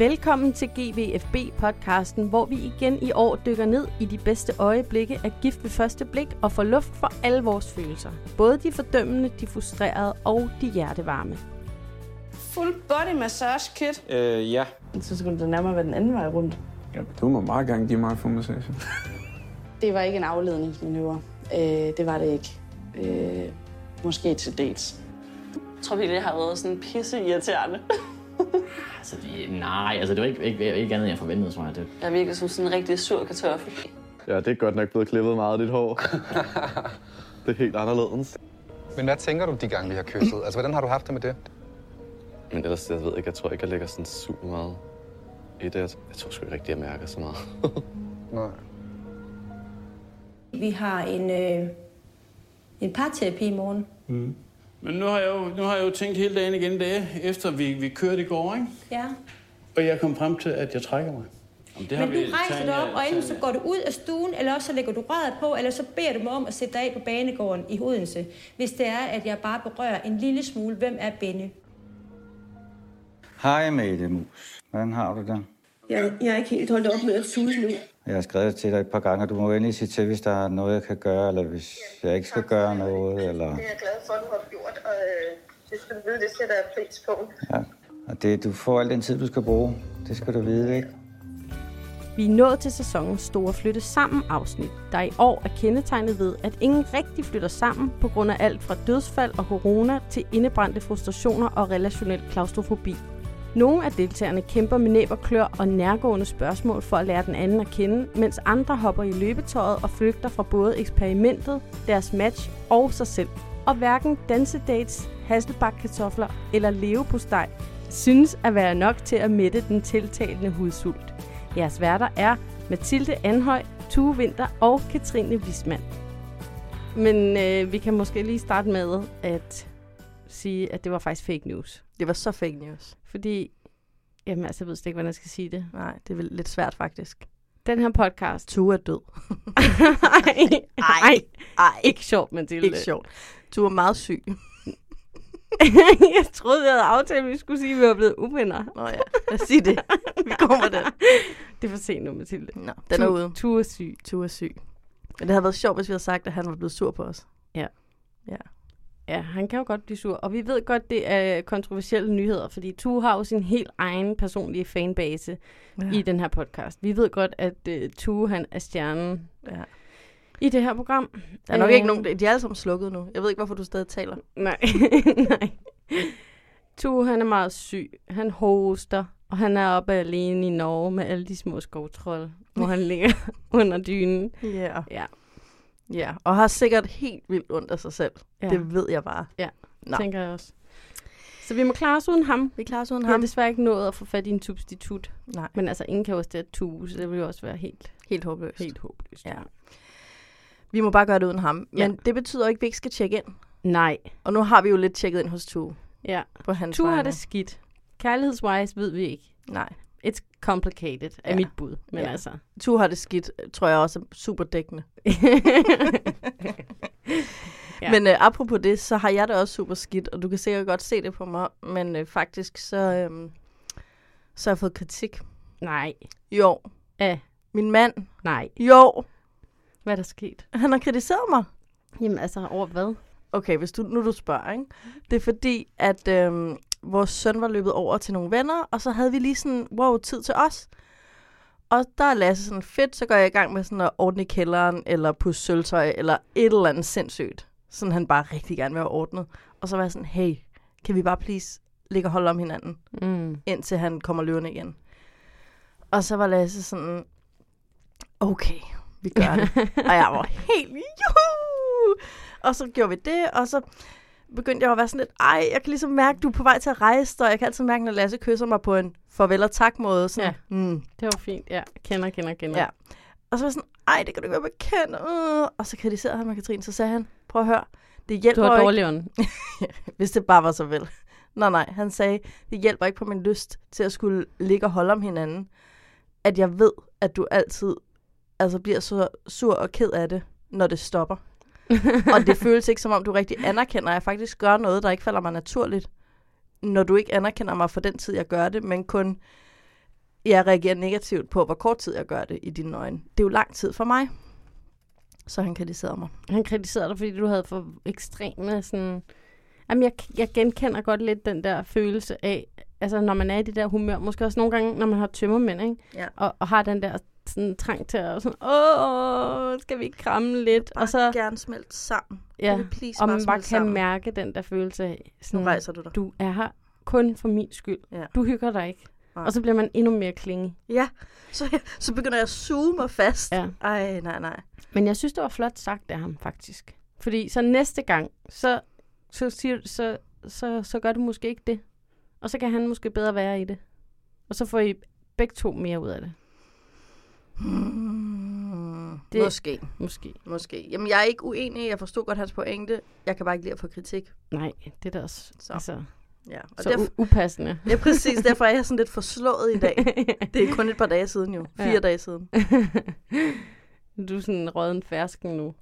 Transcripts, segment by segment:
Velkommen til GVFB-podcasten, hvor vi igen i år dykker ned i de bedste øjeblikke af gift ved første blik og får luft for alle vores følelser. Både de fordømmende, de frustrerede og de hjertevarme. Full body massage kit. Øh, ja. Så skulle det nærmere være den anden vej rundt. ja. Du må meget gerne give mig en massage. Det var ikke en afledningsmanøvre. Øh, det var det ikke. Øh, måske til dels. Jeg tror virkelig, jeg har været sådan pisse irriterende. Altså, det, nej, altså det var ikke, ikke, ikke andet, end jeg forventede, tror jeg. Det, Jeg er virkelig som sådan en rigtig sur kartoffel. Ja, det er godt nok blevet klippet meget af dit hår. det er helt anderledes. Men hvad tænker du de gange, vi har kysset? Altså, hvordan har du haft det med det? Men ellers, jeg ved ikke, jeg tror ikke, jeg lægger sådan super meget i det. Jeg tror sgu ikke rigtig, jeg mærker så meget. Nej. Vi har en, øh, en parterapi i morgen. Men nu har, jeg jo, nu har jeg jo tænkt hele dagen igen dage, efter vi, vi kørte i går, ikke? Ja. Og jeg kom frem til, at jeg trækker mig. Jamen, det Men du vi rejser dig op, og enten så går du ud af stuen, eller også så lægger du røret på, eller så beder du mig om at sætte dig af på banegården i Odense. Hvis det er, at jeg bare berører en lille smule, hvem er Benny? Hej Mette Mus. Hvordan har du det? Jeg, jeg er ikke helt holdt op med at suge nu. Jeg har skrevet til dig et par gange, og du må endelig sige til, hvis der er noget, jeg kan gøre, eller hvis jeg ikke skal gøre noget, eller... Det er jeg glad for, at du har gjort, og øh, det skal du vide, det sætter jeg pris på. Ja. Og det, du får al den tid, du skal bruge. Det skal du vide, ikke? Vi er nået til sæsonens store flytte sammen afsnit, der i år er kendetegnet ved, at ingen rigtig flytter sammen på grund af alt fra dødsfald og corona til indebrændte frustrationer og relationel klaustrofobi. Nogle af deltagerne kæmper med næb og klør og nærgående spørgsmål for at lære den anden at kende, mens andre hopper i løbetøjet og flygter fra både eksperimentet, deres match og sig selv. Og hverken dansedates, hasselbakkartofler eller leverpostej synes at være nok til at mætte den tiltalende hudsult. Jeres værter er Mathilde Anhøj, Tue Vinter og Katrine Wismann. Men øh, vi kan måske lige starte med at sige, at det var faktisk fake news. Det var så fake news. Fordi, jamen altså, jeg ved slet ikke, hvordan jeg skal sige det. Nej, det er vel lidt svært faktisk. Den her podcast... Tue er død. Ej, ej, ej. ikke sjovt, Mathilde. Ikke sjovt. Tue er meget syg. jeg troede, vi havde aftalt, at vi skulle sige, at vi var blevet uvenner. Nå ja, lad os sige det. Vi kommer den. Det er for sent nu, Mathilde. Nå, den er Tu- ude. Tue er syg. Tue er syg. Men det havde været sjovt, hvis vi havde sagt, at han var blevet sur på os. Ja. Ja. Ja, han kan jo godt blive sur. Og vi ved godt, det er kontroversielle nyheder, fordi Tue har jo sin helt egen personlige fanbase Ja. i den her podcast. Vi ved godt, at uh, Tue han er stjernen Ja. i det her program. Der er nok Øh, ikke nogen, de er alle sammen slukket nu. Jeg ved ikke, hvorfor du stadig taler. Nej, nej. Tue, han er meget syg. Han hoster, og han er oppe alene i Norge med alle de små skovtrolde, hvor han ligger under dynen. Ja. Ja, Ja, og har sikkert helt vildt ondt af sig selv. Ja. Det ved jeg bare. Ja, Nå. tænker jeg også. Så vi må klare os uden ham. Vi klarer os uden Vi har ham. desværre ikke nået at få fat i en substitut. Nej, Men altså, ingen kan jo også det Tue, så det vil jo også være helt, helt håbløst. helt håbløst. Ja. Vi må bare gøre det uden ham. Men Ja. det betyder ikke, at vi ikke skal tjekke ind. Nej. Og nu har vi jo lidt tjekket ind hos Tue Ja. på hans Tue har det skidt. Kærlighedswise ved vi ikke. Nej. It's complicated, er Ja. mit bud. Men Ja. altså... Tue har det skidt, tror jeg også er super dækkende. Ja. Men øh, apropos det, så har jeg det også super skidt, og du kan sikkert godt se det på mig, men øh, faktisk så, øh, så har jeg fået kritik. Nej. Jo. Af. Min mand. Nej. Jo. Hvad er der sket? Han har kritiseret mig. Jamen altså, over hvad? Okay, hvis du, nu du spørger, ikke? Det er fordi, at øh, vores søn var løbet over til nogle venner, og så havde vi lige sådan, wow, tid til os. Og der er Lasse sådan, fedt, så går jeg i gang med sådan at ordne i kælderen, eller pusse sølvtøj, eller et eller andet sindssygt. Sådan han bare rigtig gerne vil have ordnet. Og så var jeg sådan, hey, kan vi bare please ligge og holde om hinanden, Mm. indtil han kommer løvende igen. Og så var Lasse sådan, okay, vi gør det. og jeg var helt, juhu! Og så gjorde vi det, og så begyndte jeg at være sådan lidt, ej, jeg kan ligesom mærke, du er på vej til at rejse og jeg kan altid mærke, når Lasse kysser mig på en farvel og tak måde. Sådan, Ja. mm, Det var fint, ja. Kender, kender, kender. Ja. Og så var jeg sådan, ej, det kan du ikke være bekendt. Øh. Og så kritiserede han mig, Katrine. Så sagde han, prøv at høre, det Du hjælper har jo ikke, dårlig ånd. hvis det bare var så vel. Nej, nej, han sagde, det hjælper ikke på min lyst til at skulle ligge og holde om hinanden, at jeg ved, at du altid altså, bliver så sur og ked af det, når det stopper. og det føles ikke som om, du rigtig anerkender, at jeg faktisk gør noget, der ikke falder mig naturligt, når du ikke anerkender mig for den tid, jeg gør det, men kun jeg reagerer negativt på, hvor kort tid jeg gør det i dine øjne. Det er jo lang tid for mig. Så han kritiserede mig. Han kritiserede dig, fordi du havde for ekstreme sådan... Jamen, jeg, jeg genkender godt lidt den der følelse af, altså når man er i det der humør, måske også nogle gange, når man har tømmermænd, ikke? Ja. Og, og har den der sådan, trang til at sådan, åh, skal vi ikke kramme lidt? Bare og så, gerne smelte sammen. ja, Kan please og man bare kan sammen? mærke den der følelse af, sådan, rejser du dig. du er her kun for min skyld. Ja. Du hygger dig ikke. Nej. Og så bliver man endnu mere klinge. Ja, så, jeg, så begynder jeg at suge mig fast. Ja. Ej, nej, nej. Men jeg synes, det var flot sagt af ham, faktisk. Fordi så næste gang, så, så, siger, så, så, så gør du måske ikke det. Og så kan han måske bedre være i det. Og så får I begge to mere ud af det. Hmm, Det- måske. Måske. Måske. Jamen, jeg er ikke uenig. Jeg forstod godt hans pointe. Jeg kan bare ikke lide at få kritik. Nej, det er da også Så. altså, Ja, og så derfor, upassende. det er præcis derfor, er jeg sådan lidt forslået i dag. Det er kun et par dage siden jo. Fire Ja. dage siden. du er sådan råden fersken nu.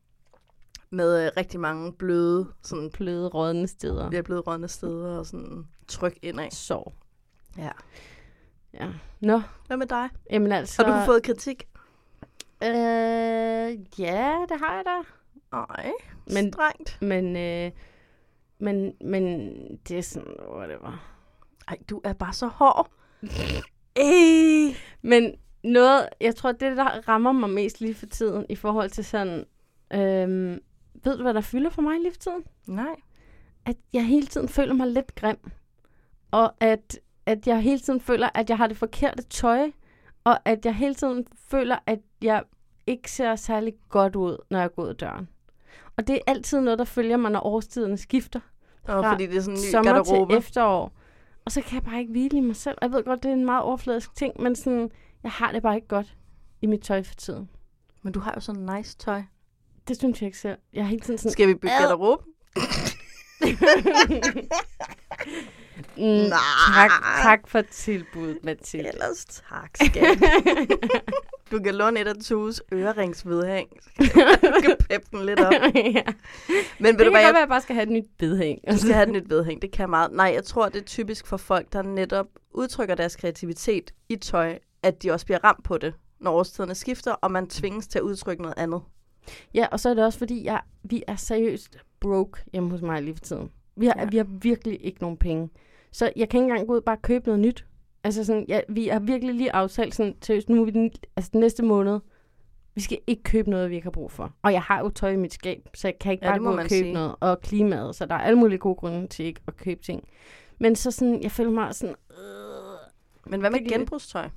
Med øh, rigtig mange bløde, sådan Bløde rådne steder. bliver blevet rådne steder og sådan tryk indad. Sorg. Ja. Ja. Nå, Hvad med dig? jamen altså... Har du fået kritik? Øh, ja, det har jeg da. Nej, Men- strengt. Men, øh, men, men det er sådan, whatever. Ej, du er bare så hård. Ej. Men noget, jeg tror, det der rammer mig mest lige for tiden, i forhold til sådan, øhm, ved du, hvad der fylder for mig lige for tiden? Nej. At jeg hele tiden føler mig lidt grim. Og at, at jeg hele tiden føler, at jeg har det forkerte tøj. Og at jeg hele tiden føler, at jeg ikke ser særlig godt ud, når jeg går ud af døren. Og det er altid noget, der følger mig, når årstiderne skifter. Og Fra fordi det er sådan en ny sommer garderobe. til efterår. Og så kan jeg bare ikke hvile i mig selv. Jeg ved godt, det er en meget overfladisk ting, men sådan, jeg har det bare ikke godt i mit tøj for tiden. Men du har jo sådan nice tøj. Det synes jeg ikke selv. Jeg er hele tiden sådan... Skal vi bygge Ad. mm, tak, tak for tilbuddet, Mathilde. Ellers tak, skat. du kan låne et af Tues øreringsvedhæng. Du skal peppe den lidt op. ja. Men ved Det du kan hvad, godt være, jeg, bare skal have et nyt vedhæng. du skal have et nyt vedhæng. Det kan meget. Nej, jeg tror, det er typisk for folk, der netop udtrykker deres kreativitet i tøj, at de også bliver ramt på det, når årstiderne skifter, og man tvinges til at udtrykke noget andet. Ja, og så er det også, fordi jeg, vi er seriøst broke hjemme hos mig lige for tiden. Vi har, ja. vi har virkelig ikke nogen penge. Så jeg kan ikke engang gå ud og bare købe noget nyt. Altså sådan, ja, vi har virkelig lige aftalt sådan, seriøst, nu er vi den, altså den næste måned, vi skal ikke købe noget, vi ikke har brug for. Og jeg har jo tøj i mit skab, så jeg kan ikke Ja, bare gå og købe sige. noget. Og klimaet, så der er alle mulige gode grunde til ikke at købe ting. Men så sådan, jeg føler mig sådan, øh, Men hvad med genbrugstøj?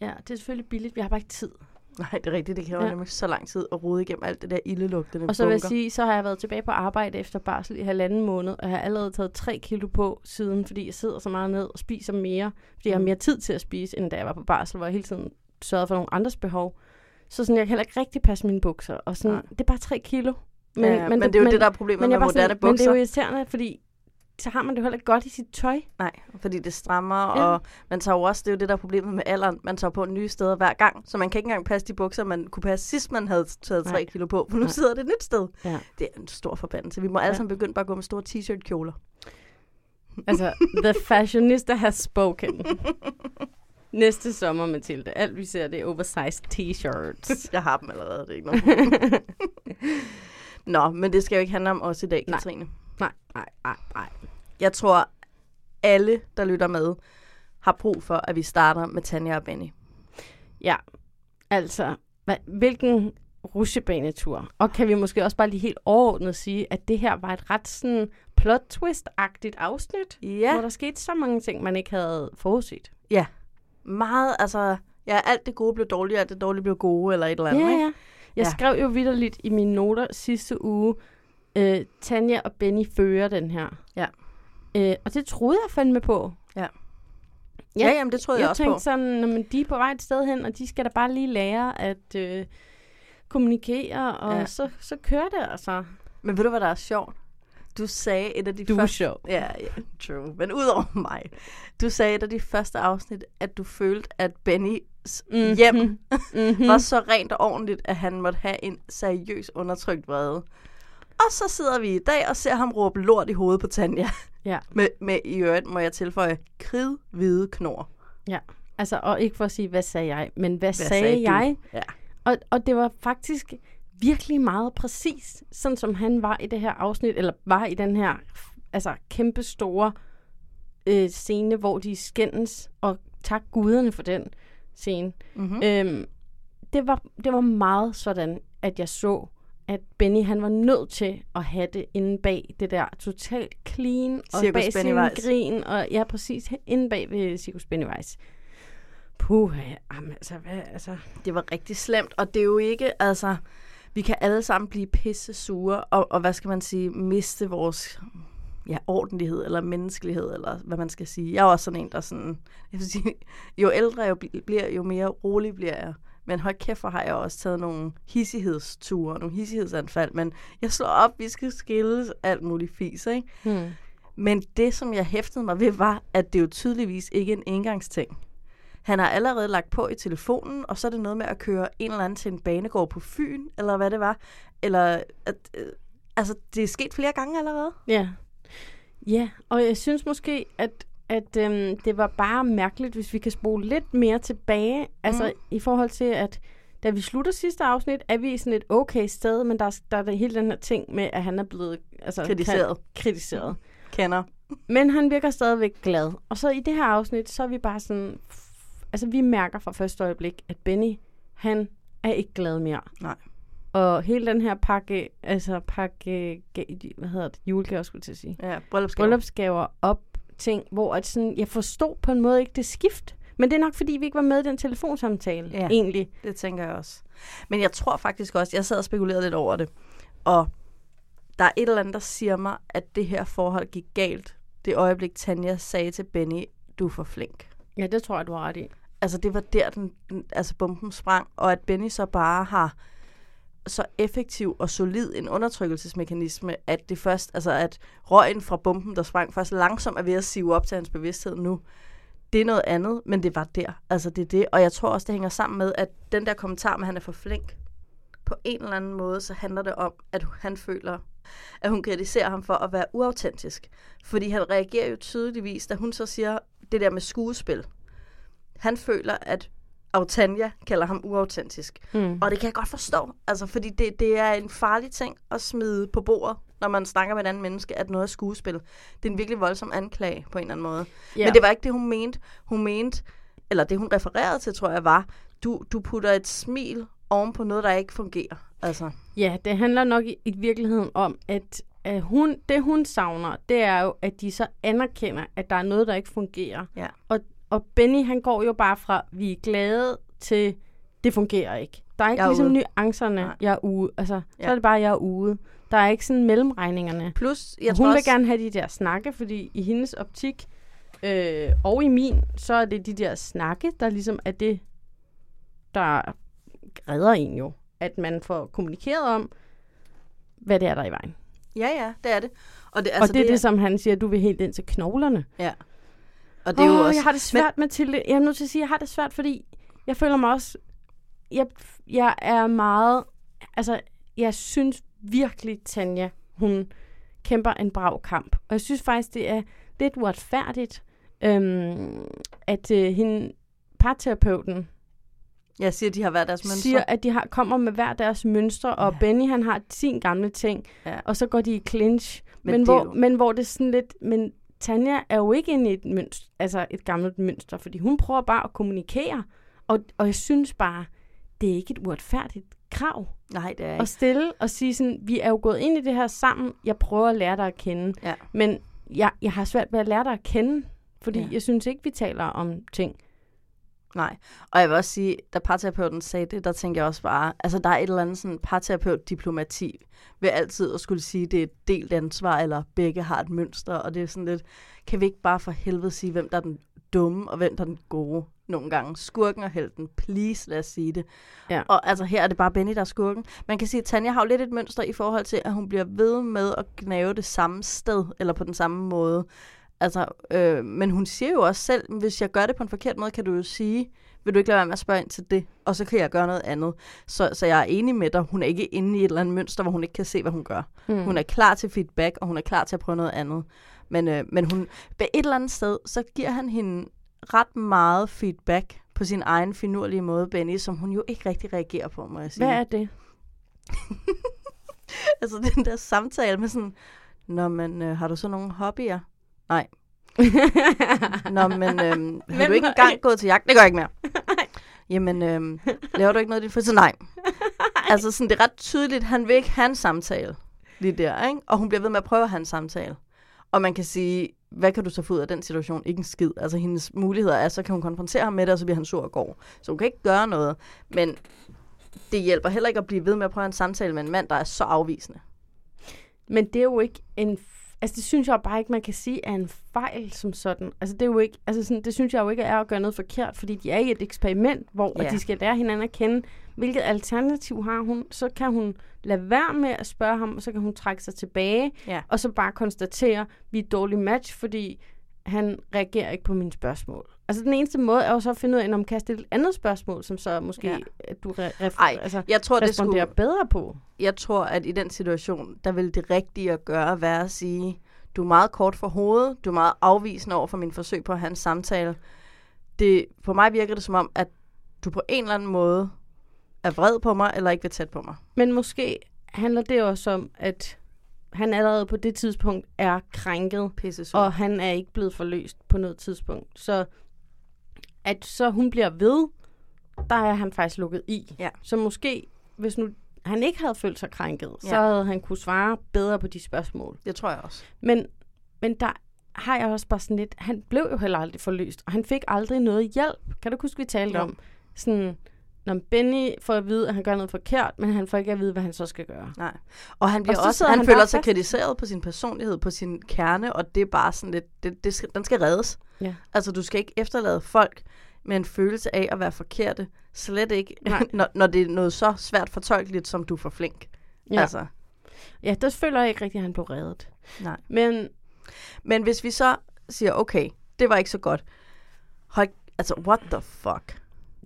ja, det er selvfølgelig billigt, vi har bare ikke tid. Nej, det er rigtigt. Det kan jo Ja. nemlig så lang tid at rode igennem alt det der ildelugtende Og så vil jeg sige, så har jeg været tilbage på arbejde efter barsel i halvanden måned, og jeg har allerede taget 3 kilo på siden, fordi jeg sidder så meget ned og spiser mere, fordi jeg har Mm. mere tid til at spise, end da jeg var på barsel, hvor jeg hele tiden sørgede for nogle andres behov. Så sådan, jeg kan heller ikke rigtig passe mine bukser, og sådan, Nej. det er bare 3 kilo. Men, ja, men, men det er jo det, der er problemet men med moderne sådan, Men det bukser. er jo irriterende, fordi så har man det jo heller ikke godt i sit tøj. Nej, fordi det strammer, Ja. og man tager jo også, det er jo det, der er problemet med alderen. Man tager på nye steder hver gang, så man kan ikke engang passe de bukser, man kunne passe sidst, man havde taget 3 Nej. kilo på, for nu Nej. sidder det et nyt sted. Ja. Det er en stor forbandelse. Vi må alle Ja. sammen begynde bare at gå med store t-shirt-kjoler. Altså, the fashionista has spoken. Næste sommer, Mathilde. Alt vi ser, det er oversized t-shirts. Jeg har dem allerede, det er ikke noget. Nå, men det skal jo ikke handle om os i dag. Katrine. nej, nej, nej, nej. Jeg tror, alle, der lytter med, har brug for, at vi starter med Tanja og Benny. Ja, altså, hvilken rutsjebanetur. Og kan vi måske også bare lige helt overordnet sige, at det her var et ret sådan plot twist-agtigt afsnit, Ja. hvor der skete så mange ting, man ikke havde forudset. Ja. Meget, altså, ja, alt det gode blev dårligt, alt det dårlige blev gode, eller et eller andet, Ja, ikke? ja. Jeg Ja. skrev jo vidderligt i mine noter sidste uge, øh, Tanja og Benny fører den her. Ja. Øh, og det troede jeg fandme på. Ja. Ja, jamen, det troede jeg, jeg også tænkte på. sådan, når man, de er på vej et sted hen, og de skal da bare lige lære at øh, kommunikere, og Ja. ja. så, så kører det altså. Men ved du, hvad der er sjovt? Du sagde et af de Du er første... sjov. Ja, ja, true. Men udover mig. Du sagde et af de første afsnit, at du følte, at Bennys Mhm. hjem Mhm. var så rent og ordentligt, at han måtte have en seriøs undertrykt vrede. Og så sidder vi i dag og ser ham råbe lort i hovedet på Tanja. Ja. Med, med i øvrigt, må jeg tilføje, kridhvide knor. Ja. Altså, og ikke for at sige, hvad sagde jeg, men hvad, hvad sagde, sagde du? jeg? Ja. Og, og det var faktisk virkelig meget præcis, sådan som han var i det her afsnit, eller var i den her altså, kæmpe store øh, scene, hvor de skændes, og tak guderne for den scene. Mhm. Øhm, det, var, det var meget sådan, at jeg så, at Benny han var nødt til at have det inde bag det der totalt clean, og Cirkus bag sin grin, og ja, præcis, inde bag ved Cirkus Pennywise. Puh, jamen, altså, hvad, altså... Det var rigtig slemt, og det er jo ikke, altså, vi kan alle sammen blive pisse sure, og, og hvad skal man sige, miste vores ja, ordentlighed, eller menneskelighed, eller hvad man skal sige. Jeg er også sådan en, der sådan, jeg vil sige, jo ældre jeg bl- bliver, jo mere rolig bliver jeg. Men hold kæft, hvor har jeg også taget nogle hissighedsture, nogle hissighedsanfald, men jeg slår op, vi skal skilles, alt muligt fis, ikke? Hmm. Men det, som jeg hæftede mig ved, var, at det jo tydeligvis ikke er en engangsting. Han har allerede lagt på i telefonen, og så er det noget med at køre en eller anden til en banegård på Fyn, eller hvad det var. Eller, at, øh, altså, det er sket flere gange allerede. Ja. Ja, og jeg synes måske, at, at øhm, det var bare mærkeligt, hvis vi kan spole lidt mere tilbage. Mm. Altså i forhold til, at da vi slutter sidste afsnit, er vi sådan et okay sted, men der, er- der er hele den her ting med, at han er blevet altså, Kritiseret. Kan, kritiseret. Kender. Men han virker stadigvæk glad. Og så i det her afsnit, så er vi bare sådan... Altså, vi mærker fra første øjeblik, at Benny, han er ikke glad mere. Nej. Og hele den her pakke, altså pakke, hvad hedder det, julegaver, skulle jeg til at sige. Ja, bryllupsgaver. Bryllupsgaver op, ting, hvor at sådan, jeg forstod på en måde ikke det skift. Men det er nok, fordi vi ikke var med i den telefonsamtale, Ja. egentlig. Det tænker jeg også. Men jeg tror faktisk også, jeg sad og spekulerede lidt over det, og der er et eller andet, der siger mig, at det her forhold gik galt. Det øjeblik, Tanja sagde til Benny, du er for flink. Ja, det tror jeg, du har ret i. Altså, det var der, den, den- altså bomben sprang, og at Benny så bare har så effektiv og solid en undertrykkelsesmekanisme, at det først, altså at røgen fra bomben, der sprang først langsomt er ved at sive op til hans bevidsthed nu. Det er noget andet, men det var der. Altså det er det. Og jeg tror også, det hænger sammen med, at den der kommentar med, at han er for flink, på en eller anden måde, så handler det om, at han føler, at hun kritiserer ham for at være uautentisk. Fordi han reagerer jo tydeligvis, da hun så siger det der med skuespil. Han føler, at Autanja kalder ham uautentisk. Mm. Og det kan jeg godt forstå, altså, fordi det, det er en farlig ting at smide på bordet, når man snakker med et andet menneske, at noget er skuespil. Det er en virkelig voldsom anklage på en eller anden måde. Ja. Men det var ikke det, hun mente. Hun mente, eller det hun refererede til, tror jeg, var, du, du putter et smil oven på noget, der ikke fungerer. Altså, Ja, det handler nok i, i virkeligheden om, at, at hun, det hun savner, det er jo, at de så anerkender, at der er noget, der ikke fungerer. Ja. Og, og Benny, han går jo bare fra, vi er glade, til det fungerer ikke. Der er ikke Jeg er ligesom ude. nuancerne, Nej. jeg er ude. Altså, Ja. så er det bare, jeg er ude. Der er ikke sådan mellemregningerne. plus, jeg tror hun vil også, gerne have de der snakke, fordi i hendes optik, øh, og i min, så er det de der snakke, der ligesom er det, der redder en jo. At man får kommunikeret om, hvad det er, der er i vejen. Ja, ja, det er det. Og det, Altså, og det er det, som han siger, du vil helt ind til knoglerne. Ja. Og det er jo også... jeg har det svært med til det. Jeg er nødt til at sige, at jeg har det svært, fordi jeg føler mig også... Jeg, jeg er meget... Altså, jeg synes virkelig, Tanja, hun kæmper en brav kamp. Og jeg synes faktisk, det er lidt uretfærdigt, øhm, at øh, hende, parterapeuten, Jeg siger, at de har været deres mønstre. siger, at de har, kommer med hver deres mønstre, og Ja. Benny han har sin gamle ting, Ja. og så går de i clinch. Men Men, men, hvor, jo- men hvor det er sådan lidt... Men Tanja er jo ikke inde i et, mønster, altså et gammelt mønster, fordi hun prøver bare at kommunikere. Og, og jeg synes bare, det er ikke et uretfærdigt krav Nej, det er at ikke. stille og sige sådan, vi er jo gået ind i det her sammen, jeg prøver at lære dig at kende. Ja. Men jeg, jeg har svært ved at lære dig at kende, fordi ja. jeg synes ikke, vi taler om ting. Nej. Og jeg vil også sige, da parterapeuten sagde det, der tænkte jeg også bare, altså der er et eller andet sådan parterapeut-diplomati ved altid at skulle sige, det er et delt ansvar, eller begge har et mønster, og det er sådan lidt, kan vi ikke bare for helvede sige, hvem der er den dumme, og hvem der er den gode nogle gange? Skurken og helten, please, lad os sige det. Ja. Og altså her er det bare Benny, der er skurken. Man kan sige, at Tanja har jo lidt et mønster i forhold til, at hun bliver ved med at gnave det samme sted, eller på den samme måde. Altså, øh, men hun siger jo også selv, hvis jeg gør det på en forkert måde, kan du jo sige, vil du ikke lade være med at spørge ind til det, og så kan jeg gøre noget andet. Så, så jeg er enig med dig, hun er ikke inde i et eller andet mønster, hvor hun ikke kan se, hvad hun gør. Mm. Hun er klar til feedback, og hun er klar til at prøve noget andet. Men, øh, men hun, ved et eller andet sted, så giver han hende ret meget feedback på sin egen finurlige måde, Benny, som hun jo ikke rigtig reagerer på, må jeg sige. Hvad er det? altså den der samtale med sådan, Nå, men øh, har du så nogle hobbyer? Nej. Nå, men øh, har du ikke engang gået til jagt? Det gør jeg ikke mere. Jamen, øh, laver du ikke noget i din fritid? Nej. altså sådan, det er ret tydeligt, han vil ikke have en samtale lige der, ikke? Og hun bliver ved med at prøve at have en samtale. Og man kan sige, hvad kan du så få ud af den situation? Ikke en skid. Altså hendes muligheder er, så kan hun konfrontere ham med det, og så bliver han sur og går. Så hun kan ikke gøre noget. Men det hjælper heller ikke at blive ved med at prøve en samtale med en mand, der er så afvisende. Men det er jo ikke en... Altså, det synes jeg bare ikke, man kan sige er en fejl som sådan. Altså, det er jo ikke... Altså, sådan, det synes jeg jo ikke er at gøre noget forkert, fordi de er i et eksperiment, hvor Ja. de skal lære hinanden at kende. Hvilket alternativ har hun? Så kan hun lade være med at spørge ham, og så kan hun trække sig tilbage, Ja. og så bare konstatere, at vi er et dårligt match, fordi han reagerer ikke på mine spørgsmål. Altså, den eneste måde er jo så at finde ud af, om stille et andet spørgsmål, som så måske Ja. du re- ref- Ej, altså, jeg tror, det skulle- bedre på. Jeg tror, at i den situation, der vil det rigtige at gøre være at sige, du er meget kort for hovedet, du er meget afvisende over for min forsøg på at have en samtale. Det, på mig virker det som om, at du på en eller anden måde er vred på mig, eller ikke vil tæt på mig. Men måske handler det også om, at han allerede på det tidspunkt er krænket, Pissesur. og han er ikke blevet forløst på noget tidspunkt. Så at så hun bliver ved, der er han faktisk lukket i. Ja. Så måske, hvis nu han ikke havde følt sig krænket, ja. så Ja. havde han kunne svare bedre på de spørgsmål. Det tror jeg også. Men, men der har jeg også bare sådan lidt, han blev jo heller aldrig forløst, og han fik aldrig noget hjælp. Kan du huske, vi talte Jo. om? Sådan, når Benny får at vide, at han gør noget forkert, men han får ikke at vide, hvad han så skal gøre. Nej. Og han bliver så også, han, han føler sig fast. kritiseret på sin personlighed, på sin kerne, og det er bare sådan lidt, det, det skal, den skal reddes. Ja. Altså, du skal ikke efterlade folk med en følelse af at være forkerte. Slet ikke, når, når det er noget så svært fortolkeligt, som du er for flink. Ja. Altså, Ja, der føler jeg ikke rigtig, at han blev reddet. nej. Men Men hvis vi så siger, okay, det var ikke så godt. Hold, altså, what the fuck?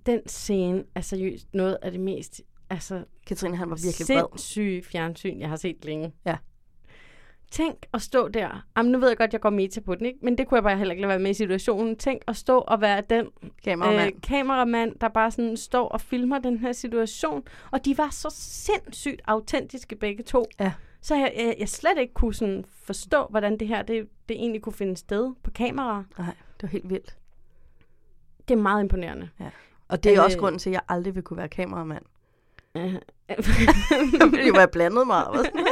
Den scene er seriøst noget af det mest altså, Katrine, han var virkelig vred. sindssyge fjernsyn, jeg har set længe. Ja. Tænk at stå der. Jamen, nu ved jeg godt, jeg går meta på den, ikke? men det kunne jeg bare heller ikke være med i situationen. Tænk at stå og være den Kameramand. øh, kameramand, der bare sådan står og filmer den her situation. Og de var så sindssygt autentiske begge to. Ja. Så jeg, jeg, jeg slet ikke kunne sådan forstå, hvordan det her det, det egentlig kunne finde sted på kamera. Nej, det var helt vildt. Det er meget imponerende. Ja. Og det er Øh. også grunden til, at jeg aldrig vil kunne være kameramand. Ja. Jeg ville jo være blandet mig. Og sådan,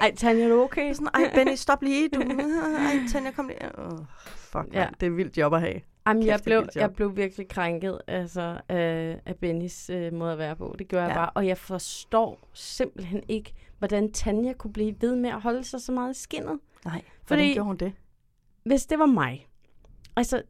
Ej, Tanja, er du okay? sådan, Ej, Benny, stop lige. Du. Ej, Tanja, kom lige. Oh, fuck, Ja. ja. det er vildt job at have. Jamen, Kæft, jeg, blev, jeg blev virkelig krænket altså, af, af Bennys øh, måde at være på. Det gør jeg Ja. bare. Og jeg forstår simpelthen ikke, hvordan Tanja kunne blive ved med at holde sig så meget i skinnet. Nej, Fordi- hvordan gjorde hun det? Hvis det var mig, altså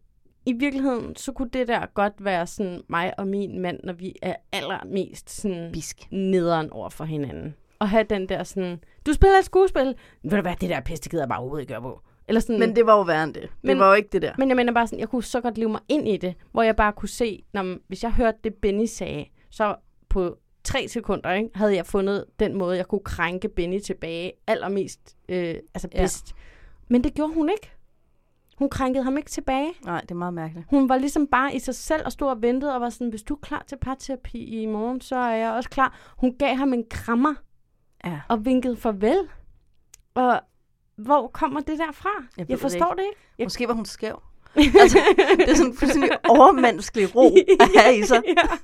i virkeligheden, så kunne det der godt være sådan mig og min mand, når vi er allermest sådan Bisk. nederen over for hinanden. Og have den der sådan, du spiller et skuespil, ved du hvad, det der pisse, det gider jeg bare overhovedet ikke gøre på. Eller sådan, Men det var jo værre end det. Det Men- var jo ikke det der. Men jeg mener bare sådan, jeg kunne så godt leve mig ind i det, hvor jeg bare kunne se, når, hvis jeg hørte det, Benny sagde, så på tre sekunder ikke, havde jeg fundet den måde, jeg kunne krænke Benny tilbage allermest øh, altså Ja. bedst. Men det gjorde hun ikke. Hun krænkede ham ikke tilbage. Nej, det er meget mærkeligt. Hun var ligesom bare i sig selv og stod og ventede og var sådan, hvis du er klar til parterapi i morgen, så er jeg også klar. Hun gav ham en krammer Ja. og vinkede farvel. Og hvor kommer det der fra? Jeg Jeg, jeg det forstår ikke. det ikke. Jeg... Måske var hun skæv. altså, det er sådan en fuldstændig overmenneskelig ro at have i sig. ja.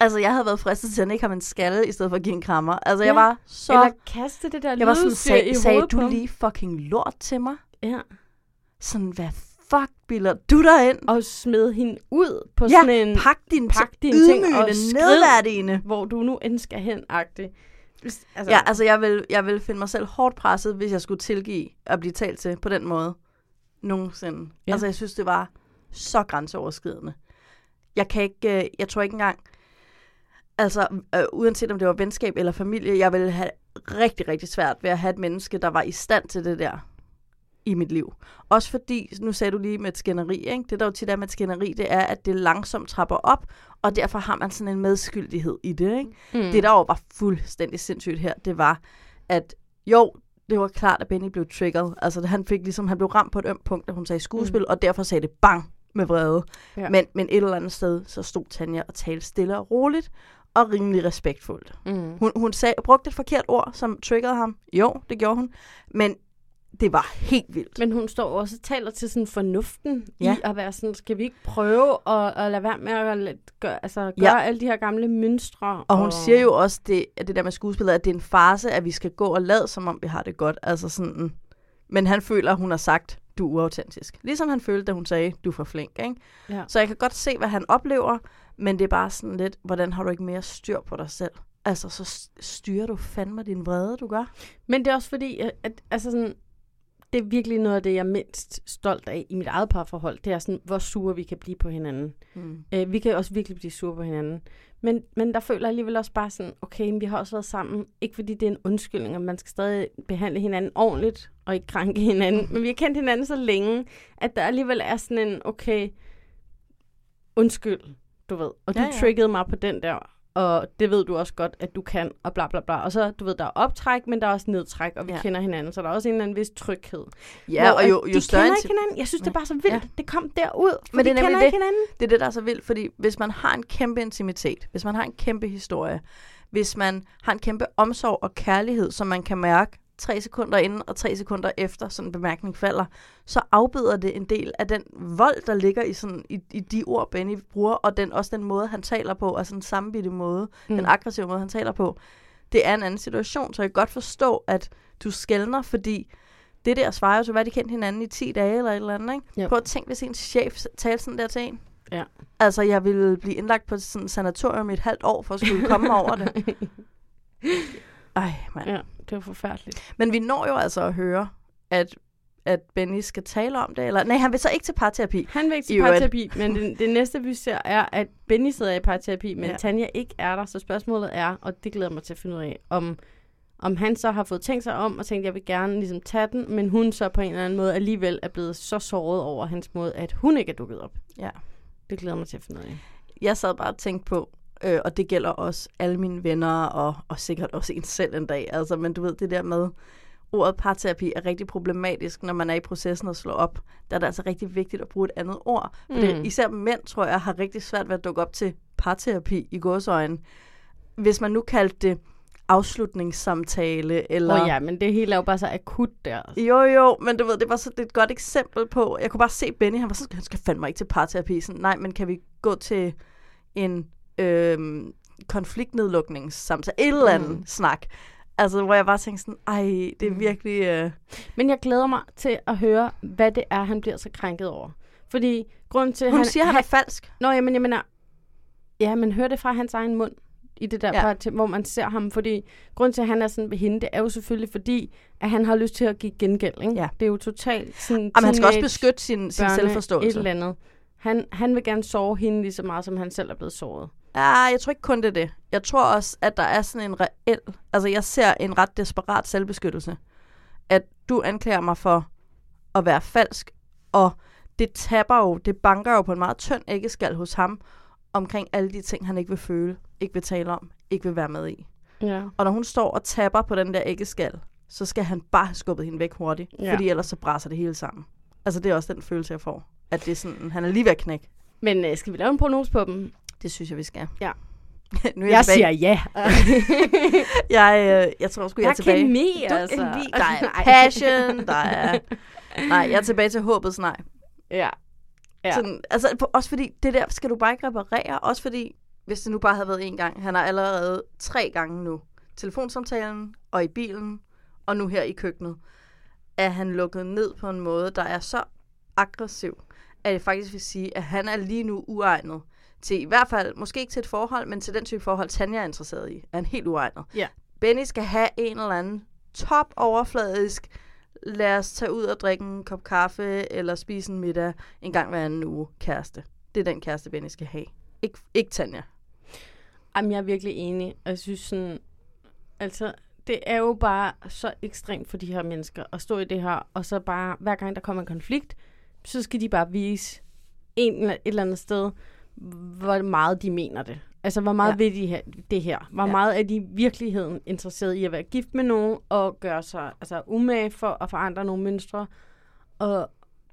Altså, jeg havde været fristet til at ikke have en skalle, i stedet for at give en krammer. Altså, Ja. jeg var så... Eller kaste det der jeg var sådan, lydudstyr i sag, sagde du lige fucking lort til mig? Ja. Sådan, hvad fuck bilder du dig ind? Og smed hende ud på Ja, sådan en... pak din pak dine ting og nedværdigende. hvor du nu end skal hen -agtig. Altså, ja, altså jeg vil, jeg vil finde mig selv hårdt presset, hvis jeg skulle tilgive at blive talt til på den måde. Nogensinde. Ja. Ja. Altså jeg synes, det var så grænseoverskridende. Jeg kan ikke, øh, jeg tror ikke engang, altså øh, uanset om det var venskab eller familie, jeg ville have rigtig, rigtig svært ved at have et menneske, der var i stand til det der i mit liv. Også fordi, nu sagde du lige med et skænderi, ikke? det der jo tit er med et skænderi, det er, at det langsomt trapper op, og derfor har man sådan en medskyldighed i det. Ikke? Mm. Det, der jo var fuldstændig sindssygt her, det var, at jo, det var klart, at Benny blev triggered. Altså, han fik ligesom, han blev ramt på et ømt punkt, da hun sagde skuespil, mm. og derfor sagde det bang med vrede. Ja. Men, men et eller andet sted, så stod Tanja og talte stille og roligt, og rimelig respektfuldt. Mm. Hun, hun sag, brugte et forkert ord, som triggerede ham. Jo, det gjorde hun. Men det var helt vildt. Men hun står også og taler til sådan fornuften ja. I at være sådan, skal vi ikke prøve at, at lade være med at gøre, altså, gøre Ja. alle de her gamle mønstre? Og hun siger jo også, det, at det der med skuespillet, at det er en farse, at vi skal gå og lade, som om vi har det godt. Altså sådan, men han føler, at hun har sagt, du er uautentisk. Ligesom han følte, da hun sagde, du er for flink. Ikke? Ja. Så jeg kan godt se, hvad han oplever, men det er bare sådan lidt, hvordan har du ikke mere styr på dig selv? Altså, så styrer du fandme din vrede, du gør. Men det er også fordi, at, at altså sådan, det er virkelig noget af det, jeg er mindst stolt af i mit eget parforhold. Det er sådan, hvor sure vi kan blive på hinanden. Mm. Øh, vi kan også virkelig blive sure på hinanden. Men, men der føler jeg alligevel også bare sådan, okay, men vi har også været sammen. Ikke fordi det er en undskyldning, og man skal stadig behandle hinanden ordentligt, og ikke krænke hinanden. Men vi har kendt hinanden så længe, at der alligevel er sådan en, okay, undskyld, du ved. Og du Ja, ja. ja. triggede mig på den der, og det ved du også godt, at du kan, og bla bla bla. Og så, du ved, der er optræk, men der er også nedtræk, og vi Ja. kender hinanden, så der er også en eller anden vis tryghed. Ja, Hvor og jo, jo de større kender en ikke hinanden. Jeg synes, det er bare så vildt. Ja. Det kom derud, for Men det de kender det. ikke hinanden. Det er det, der er så vildt, fordi hvis man har en kæmpe intimitet, hvis man har en kæmpe historie, hvis man har en kæmpe omsorg og kærlighed, som man kan mærke tre sekunder inden og tre sekunder efter sådan en bemærkning falder, så afbøder det en del af den vold, der ligger i, sådan, i, i de ord, Benny bruger, og den, også den måde, han taler på, altså den sammenbitte måde, mm. den aggressive måde, han taler på. Det er en anden situation, så jeg kan godt forstå, at du skældner, fordi det der svarer jo til, hvad de kendte hinanden i 10 dage eller et eller andet. Ikke? Jo. Prøv at tænke, hvis en chef talte sådan der til en. Ja. Altså, jeg ville blive indlagt på sådan et sanatorium i et halvt år, for at skulle komme over det. Ej, mand. Ja, det var forfærdeligt. Men vi når jo altså at høre, at, at Benny skal tale om det. Eller, nej, han vil så ikke til parterapi. Han vil ikke til parterapi, men det, det næste, vi ser, er, at Benny sidder i parterapi, men Ja. ja. Tanja ikke er der. Så spørgsmålet er, og det glæder mig til at finde ud af, om, om han så har fået tænkt sig om og tænkt, jeg vil gerne ligesom tage den, men hun så på en eller anden måde alligevel er blevet så såret over hans måde, at hun ikke er dukket op. Ja. Det glæder mig til at finde ud af. Jeg sad bare og tænkte på, øh, og det gælder også alle mine venner, og, og sikkert også en selv en dag. Altså, men du ved, det der med, ordet parterapi er rigtig problematisk, når man er i processen og slår op. Der er det altså rigtig vigtigt at bruge et andet ord. For det, Mm. især mænd, tror jeg, har rigtig svært ved at dukke op til parterapi i gåsøjne. Hvis man nu kaldte det afslutningssamtale, eller... Åh oh, ja, men det hele er jo bare så akut der. Jo, jo, men du ved, det var så det er et godt eksempel på, jeg kunne bare se Benny, han var sådan, han skal fandme ikke til parterapi. Sådan, nej, men kan vi gå til en øhm, konfliktnedlukningssamtale, et eller andet Mm. snak. Altså, hvor jeg bare tænkte sådan, ej, det er Mm. virkelig... Øh... Men jeg glæder mig til at høre, hvad det er, han bliver så krænket over. Fordi grund til, Hun han, siger, han er falsk. Nå, jamen, jeg mener, ja, men hør det fra hans egen mund i det der, Ja. ja. hvor man ser ham. Fordi grund til, at han er sådan ved hende, det er jo selvfølgelig fordi, at han har lyst til at give gengæld. Ikke? Ja. Det er jo totalt sådan Jamen, han skal også beskytte sin, sin børne, selvforståelse. Et eller andet. Han, han vil gerne sove hende lige så meget, som han selv er blevet såret. Ja, jeg tror ikke kun det er det. Jeg tror også, at der er sådan en reel... Altså, jeg ser en ret desperat selvbeskyttelse. At du anklager mig for at være falsk, og det tapper jo, det banker jo på en meget tynd æggeskal hos ham, omkring alle de ting, han ikke vil føle, ikke vil tale om, ikke vil være med i. Ja. Og når hun står og tapper på den der æggeskal, så skal han bare have skubbet hende væk hurtigt, Ja. fordi ellers så brænder det hele sammen. Altså, det er også den følelse, jeg får. At det er sådan, han er lige ved at knække. Men øh, skal vi lave en prognose på dem? Det synes jeg, vi skal. Ja. nu er Jeg tilbage. siger ja. jeg, øh, jeg tror sgu, jeg er tilbage. er kemi, Du, altså. kemi, der er passion, der er... Nej, jeg er tilbage til håbets nej. Ja. Ja. Sådan, altså, også fordi, det der skal du bare ikke reparere. Også fordi, hvis det nu bare havde været en gang. Han har allerede tre gange nu. Telefonsamtalen, og i bilen, og nu her i køkkenet. Er han lukket ned på en måde, der er så aggressiv, at jeg faktisk vil sige, at han er lige nu uegnet til i hvert fald, måske ikke til et forhold, men til den type forhold, Tanja er interesseret i, er han helt uegnet. Ja. Benny skal have en eller anden top overfladisk, lad os tage ud og drikke en kop kaffe, eller spise en middag en gang hver anden uge kæreste. Det er den kæreste, Benny skal have. Ik- ikke Tanja. Jamen, jeg er virkelig enig. Og jeg synes sådan, altså, det er jo bare så ekstremt for de her mennesker at stå i det her, og så bare, hver gang der kommer en konflikt, så skal de bare vise en, eller- et eller andet sted, hvor meget de mener det. Altså, hvor meget Ja. vil de her, det her? Hvor Ja. meget er de i virkeligheden interesseret i at være gift med nogen, og gøre sig altså, umage for at forandre nogle mønstre. Og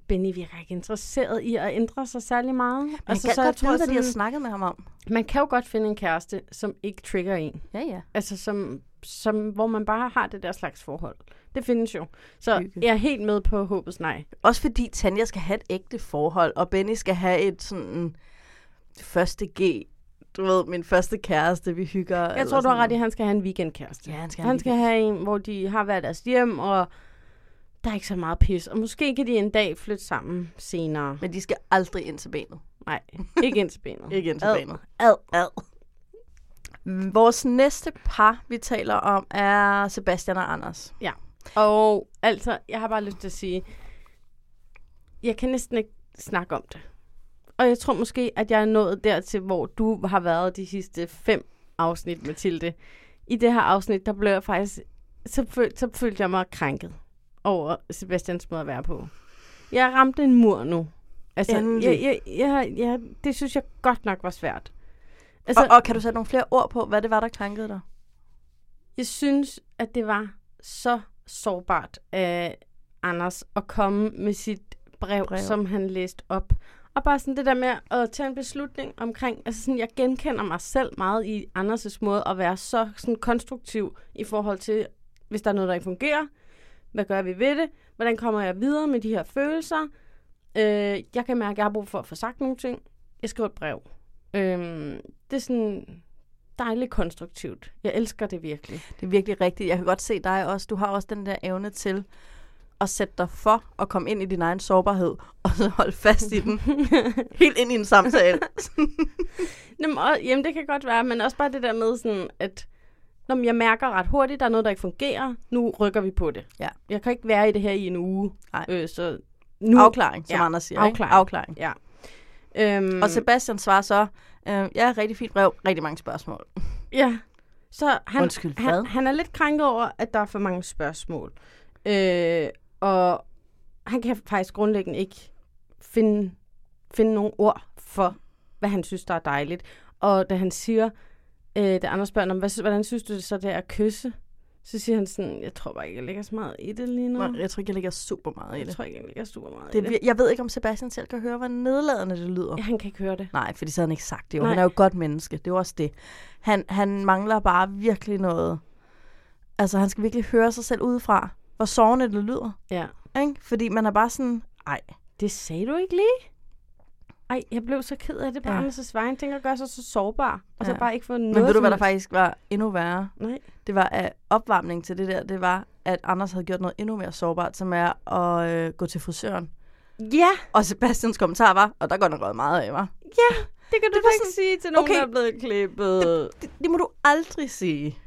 Benny virker ikke interesseret i at ændre sig særlig meget. Man altså, kan godt vide, hvad de har snakket med ham om. Man kan jo godt finde en kæreste, som ikke trigger en. Ja, ja. Altså, som, som, hvor man bare har det der slags forhold. Det findes jo. Så Hygge. jeg er helt med på håbets nej. Også fordi Tanja skal have et ægte forhold, og Benny skal have et sådan første G. Du ved, min første kæreste, vi hygger. Jeg tror, du har ret i, at han skal have en weekendkæreste. Ja, han skal han have en skal have en, hvor de har været deres hjem, og der er ikke så meget pis. Og måske kan de en dag flytte sammen senere. Men de skal aldrig ind til benet. Nej, ikke ind til benet. Ikke ind til Ad. benet. Ad, ad. Vores næste par, vi taler om, er Sebastian og Anders. Ja. Og altså, jeg har bare lyst til at sige, jeg kan næsten ikke snakke om det. Og jeg tror måske, at jeg er nået dertil, hvor du har været de sidste fem afsnit, Mathilde. I det her afsnit, der blev jeg faktisk, så, føl, så følte jeg mig krænket over Sebastians måde at være på. Jeg ramte en mur nu. Altså, jeg, jeg, jeg, jeg, det synes jeg godt nok var svært. Altså, og, og kan du sætte nogle flere ord på, hvad det var, der krænkede dig? Jeg synes, at det var så sårbart af Anders at komme med sit Brev. brev, som han læste op. Og bare sådan det der med at tage en beslutning omkring, altså sådan, jeg genkender mig selv meget i Anders' måde at være så sådan konstruktiv i forhold til, hvis der er noget, der ikke fungerer, hvad gør vi ved det? Hvordan kommer jeg videre med de her følelser? Øh, jeg kan mærke, at jeg har brug for at få sagt nogle ting. Jeg skriver et brev. Øh, det er sådan dejligt konstruktivt. Jeg elsker det virkelig. Det er virkelig rigtigt. Jeg kan godt se dig også. Du har også den der evne til at sætte dig for at komme ind i din egen sårbarhed, og så holde fast i den helt ind i en samtale. Jamen, og, jamen, det kan godt være, men også bare det der med sådan, at når jeg mærker ret hurtigt, der er noget, der ikke fungerer, nu rykker vi på det. Ja. Jeg kan ikke være i det her i en uge. Nej. Øh, så Nu, Afklaring, som ja, Anders siger. Afklaring. Ikke? Afklaring. Ja. Øhm, Og Sebastian svarer så, øh, ja, rigtig fint brev, rigtig mange spørgsmål. Ja. Så han, Undskyld, han, han er lidt krænket over, at der er for mange spørgsmål. Øh, og han kan faktisk grundlæggende ikke finde, finde nogle ord for, hvad han synes, der er dejligt. Og da han siger, øh, da andre spørger, "Nå, hvad, hvordan synes du det så, det er at kysse? Så siger han sådan, jeg tror bare ikke, jeg lægger så meget i det lige nu. Nej, Jeg tror ikke, jeg lægger super meget i jeg det. tror ikke, jeg lægger super meget det i det. jeg ved ikke, om Sebastian selv kan høre, hvor nedladende det lyder. Ja, han kan ikke høre det. Nej, fordi så havde han ikke sagt det. Jo. Nej. Han er jo et godt menneske. Det er jo også det. Han, han mangler bare virkelig noget. Altså, han skal virkelig høre sig selv udefra, hvor sårende det lyder. Ja. Ikke? Fordi man er bare sådan, ej, Det sagde du ikke lige? Ej, jeg blev så ked af det på Ja. Anders' vejen. Tænker at gøre sig så sårbar. Og så Ja. bare ikke få noget Men ved du, hvad der faktisk var endnu værre? Nej. Det var at opvarmning til det der, det var, at Anders havde gjort noget endnu mere sårbart, som er at øh, gå til frisøren. Ja, Og Sebastians kommentar var, og der går nok meget af, var. ja. Det kan du Det var faktisk sige til nogen, okay. der er blevet klippet. Det, det må du aldrig sige.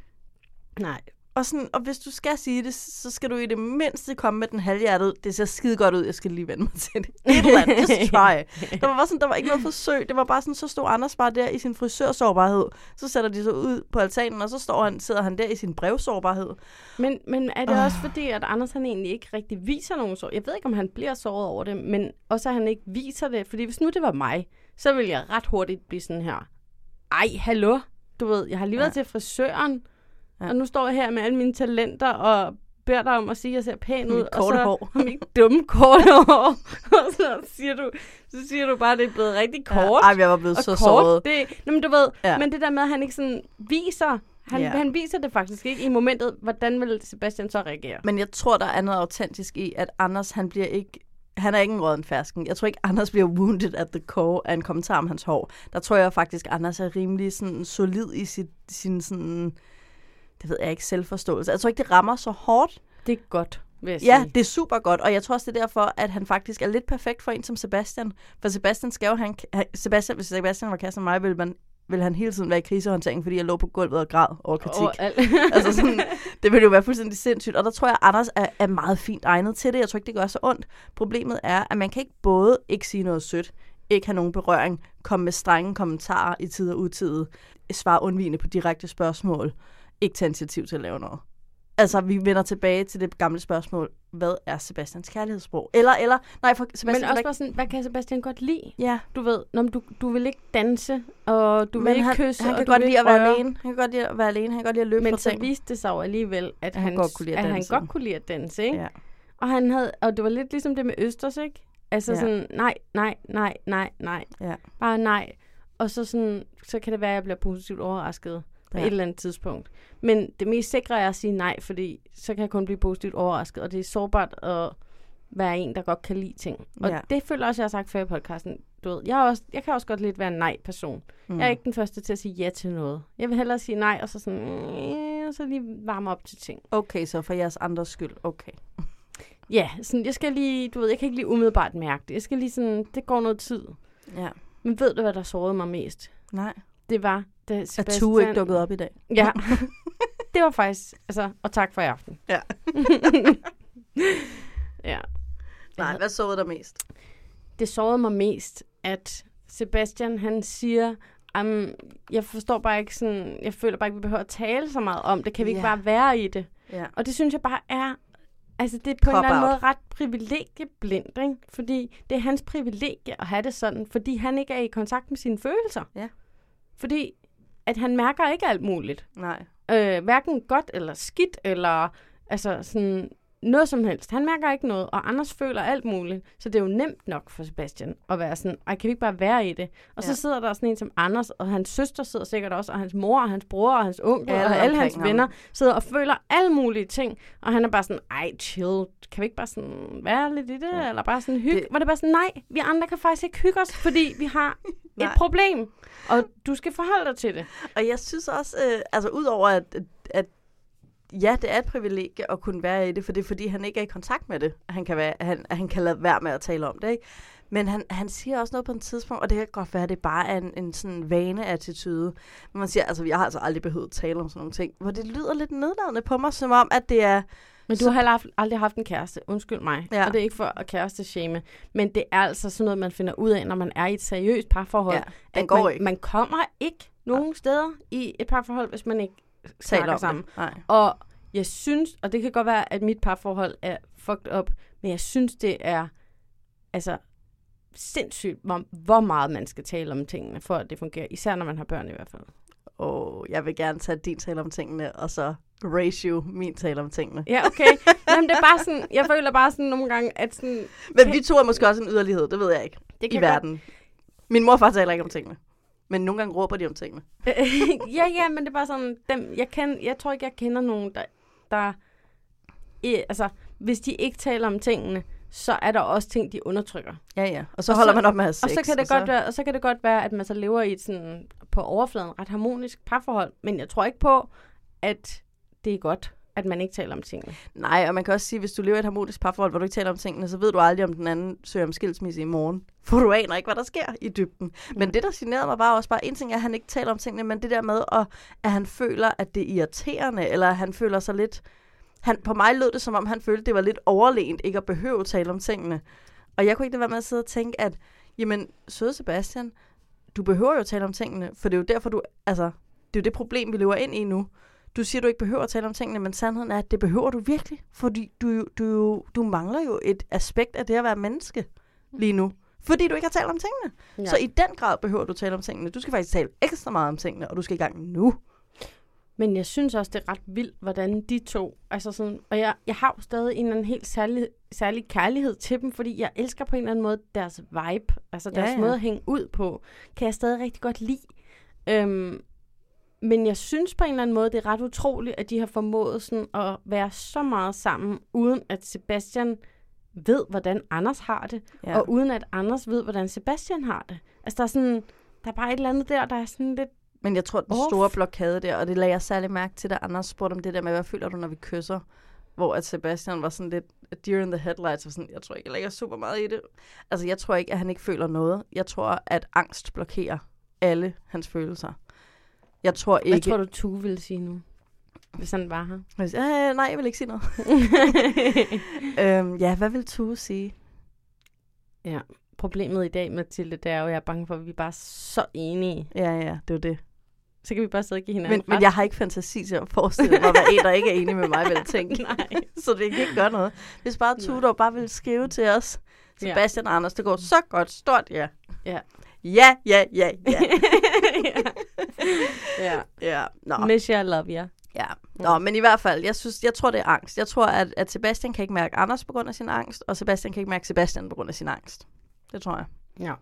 Nej. Og, sådan, og hvis du skal sige det, så skal du i det mindste komme med den halvhjertede. Det ser skide godt ud, jeg skal lige vende mig til det. Et eller andet, just try. Der var, bare sådan, der var ikke noget forsøg. Det var bare sådan, så stod Anders bare der i sin frisørsårbarhed. Så sætter de sig ud på altanen, og så står han, sidder han der i sin brevsårbarhed. Men, men er det også fordi, at Anders han egentlig ikke rigtig viser nogen sår? Jeg ved ikke, om han bliver såret over det, men også at han ikke viser det. Fordi hvis nu det var mig, så ville jeg ret hurtigt blive sådan her. Ej, hallo? Du ved, jeg har lige været Ja. til frisøren, Ja. og nu står jeg her med alle mine talenter og beder dig om at sige, at jeg ser pæn ud. Mit korte og så, hår. Og mit dumme korte hår. og så siger, du, så siger du bare, at det er blevet rigtig kort. Ja, ej, jeg var blevet og så kort, såret. Det, nå, men du ved, Ja. men det der med, at han ikke sådan viser, han, ja. han viser det faktisk ikke i momentet, hvordan vil Sebastian så reagere? Men jeg tror, der er noget autentisk i, at Anders, han bliver ikke... Han er ikke en råden fersken. Jeg tror ikke, Anders bliver wounded at the core af en kommentar om hans hår. Der tror jeg faktisk, Anders er rimelig sådan solid i sit, sin sådan... Det ved jeg ikke, selvforståelse. Jeg tror ikke, det rammer så hårdt. Det er godt, vil jeg Ja, sige. det er super godt, og jeg tror også, det er derfor, at han faktisk er lidt perfekt for en som Sebastian. For Sebastian skal jo have en, Sebastian, hvis Sebastian var kæreste med mig, ville, man, ville han hele tiden være i krisehåndtering, fordi jeg lå på gulvet og græd over kritik. Over alt. altså sådan, det ville jo være fuldstændig sindssygt, og der tror jeg, at Anders er, er meget fint egnet til det. Jeg tror ikke, det gør så ondt. Problemet er, at man kan ikke både ikke sige noget sødt, ikke have nogen berøring, komme med strenge kommentarer i tid og utid, svare undvigende på direkte spørgsmål, ikke tage initiativ til at lave noget. Altså, vi vender tilbage til det gamle spørgsmål. Hvad er Sebastians kærlighedssprog? Eller, eller, nej, for Sebastian... Men også bare sådan, hvad kan Sebastian godt lide? Ja. Du ved, når du, du vil ikke danse, og du vil Men ikke han, kysse, han og kan du godt vil lide at være røre. alene. Han kan godt lide at være alene. Han kan godt lide at løbe Men så viste det sig jo alligevel, at, han han, godt kunne lide at at han danse. godt kunne lide at danse, ikke? Ja. Og, han havde, og det var lidt ligesom det med Østers, ikke? Altså ja. sådan, nej, nej, nej, nej, nej. Ja. Bare nej. Og så, sådan, så kan det være, at jeg bliver positivt overrasket på Ja. et eller andet tidspunkt. Men det mest sikre er at sige nej, fordi så kan jeg kun blive positivt overrasket. Og det er sårbart at være en, der godt kan lide ting. Og Ja. det føler også, jeg har sagt før i podcasten. Du ved, jeg, også, jeg kan også godt lidt være en nej-person. Mm. Mm. Jeg er ikke den første til at sige ja til noget. Jeg vil hellere sige nej, og så sådan, øh, og så lige varme op til ting. Okay, så for jeres andres skyld. Okay. Ja, sådan, jeg skal lige, du ved, jeg kan ikke lige umiddelbart mærke det. Jeg skal lige sådan, det går noget tid. Ja. Men ved du, hvad der sårede mig mest? Nej. Det var, At Sebastian... Tue ikke dukkede op i dag. Ja. det var faktisk, altså, og tak for i aften. Ja. ja. Nej, hvad sårede dig mest? Det sårede mig mest, at Sebastian, han siger, um, jeg forstår bare ikke sådan, jeg føler bare ikke, vi behøver at tale så meget om det. Kan vi ikke Ja. bare være i det? Ja. Og det synes jeg bare er, altså det er på en Cop eller anden out. måde ret privilegieblindt, ikke? Fordi det er hans privilegie at have det sådan, fordi han ikke er i kontakt med sine følelser. Ja. Fordi at han mærker ikke alt muligt. Nej. Øh, hverken godt eller skidt, eller altså sådan noget som helst. Han mærker ikke noget, og Anders føler alt muligt. Så det er jo nemt nok for Sebastian at være sådan, ej, kan vi ikke bare være i det? Og så Ja. sidder der sådan en som Anders, og hans søster sidder sikkert også, og hans mor, og hans bror, og hans onkel, Alle og alle hans ham. venner sidder og føler alle mulige ting. Og han er bare sådan, ej, chill, kan vi ikke bare sådan være lidt i det? Ja. Eller bare sådan hygge? Det- Det... Hvor det bare sådan, nej, vi andre kan faktisk ikke hygge os, fordi vi har et problem. Og du skal forholde dig til det. Og jeg synes også, øh, altså udover at, at ja, det er et privilegie at kunne være i det, for det er fordi, han ikke er i kontakt med det. Han kan, være, han, han kan lade være med at tale om det, ikke? Men han, han siger også noget på et tidspunkt, og det kan godt være, at det bare er en, en sådan vaneattitude. Men man siger, altså, jeg har altså aldrig behøvet at tale om sådan nogle ting, hvor det lyder lidt nedladende på mig, som om, at det er... Men du så- har heller haft, aldrig haft en kæreste, undskyld mig. Ja. Ja. Og det er ikke for at kæreste shame, men det er altså sådan noget, man finder ud af, når man er i et seriøst parforhold. Ja, den at går man, ikke. man kommer ikke nogen steder i et parforhold, hvis man ikke Taler sammen. det. Nej. Og jeg synes, og det kan godt være, at mit parforhold er fucked up, men jeg synes, det er altså sindssygt, hvor, hvor meget man skal tale om tingene, for at det fungerer. Især når man har børn i hvert fald. Og jeg vil gerne tage din tale om tingene, og så ratio min tale om tingene. Ja, okay. Jamen, det er bare sådan, jeg føler bare sådan nogle gange, at sådan... Men vi to er måske også en yderlighed, det ved jeg ikke. Det I kan godt- verden. Min mor og far taler ikke om tingene. Men nogle gange råber de om tingene. ja, ja, men det er bare sådan, dem, jeg, kan, jeg tror ikke, jeg kender nogen, der, der eh, altså, hvis de ikke taler om tingene, så er der også ting, de undertrykker. Ja, ja. Og så holder man op med at have Og så sex, kan det og så- godt være, og så kan det godt være, at man så lever i et sådan, på overfladen ret harmonisk parforhold, men jeg tror ikke på, at det er godt, at man ikke taler om tingene. Nej, og man kan også sige, hvis du lever i et harmonisk parforhold, hvor du ikke taler om tingene, så ved du aldrig, om den anden søger om skilsmisse i morgen. For du aner ikke, hvad der sker i dybden. Men det, der generede mig, var også bare, en ting er, at han ikke taler om tingene, men det der med, at, at han føler, at det er irriterende, eller at han føler sig lidt... Han, på mig lød det, som om han følte, det var lidt overlegent ikke at behøve at tale om tingene. Og jeg kunne ikke lade være med at sidde og tænke, at jamen, søde Sebastian, du behøver jo at tale om tingene, for det er jo derfor, du... Altså, det er jo det problem, vi lever ind i nu. Du siger, du ikke behøver at tale om tingene, men sandheden er, at det behøver du virkelig. Fordi du, du, du mangler jo et aspekt af det at være menneske lige nu. Fordi du ikke har talt om tingene. Ja. Ja. Så i den grad behøver du tale om tingene. Du skal faktisk tale ekstra meget om tingene, og du skal i gang nu. Men jeg synes også, det er ret vildt, hvordan de to, altså sådan, og jeg, jeg har jo stadig en eller anden helt særlig, særlig kærlighed til dem, fordi jeg elsker på en eller anden måde deres vibe, altså Ja, deres ja. måde at hænge ud på, kan jeg stadig rigtig godt lide. Øhm, men jeg synes på en eller anden måde, det er ret utroligt, at de har formået sådan at være så meget sammen, uden at Sebastian ved, hvordan Anders har det, Ja. og uden at Anders ved, hvordan Sebastian har det. Altså der er sådan, der er bare et eller andet der, der er sådan lidt Men jeg tror, den Off. store blokade der, og det lagde jeg særlig mærke til, da Anders spurgte om det der med, hvad føler du, når vi kysser? Hvor at Sebastian var sådan lidt deer in the headlights, og sådan, jeg tror ikke, jeg lægger super meget i det. Altså, jeg tror ikke, at han ikke føler noget. Jeg tror, at angst blokerer alle hans følelser. Jeg tror ikke... Hvad tror du, Tue ville sige nu? Hvis han var her. Hvis, øh, nej, jeg vil ikke sige noget. øhm, ja, hvad vil Tue sige? Ja, problemet i dag, Mathilde, det er jo, at jeg er bange for, at vi er bare så enige. Ja, ja, det er det. Så kan vi bare sidde og give hinanden Men, men jeg har ikke fantasi til at forestille mig, hvad en, der ikke er enig med mig, vil tænke. Nej. Så det kan ikke gøre noget. Hvis bare Tudor bare vil skrive til os, Sebastian og Anders, det går så godt, stort ja. Ja. Ja, ja, ja, ja. ja. ja. Nå. Miss you, I love you. Ja. Nå, men i hvert fald, jeg, synes, jeg tror, det er angst. Jeg tror, at, at Sebastian kan ikke mærke Anders på grund af sin angst, og Sebastian kan ikke mærke Sebastian på grund af sin angst. Det tror jeg. Ja.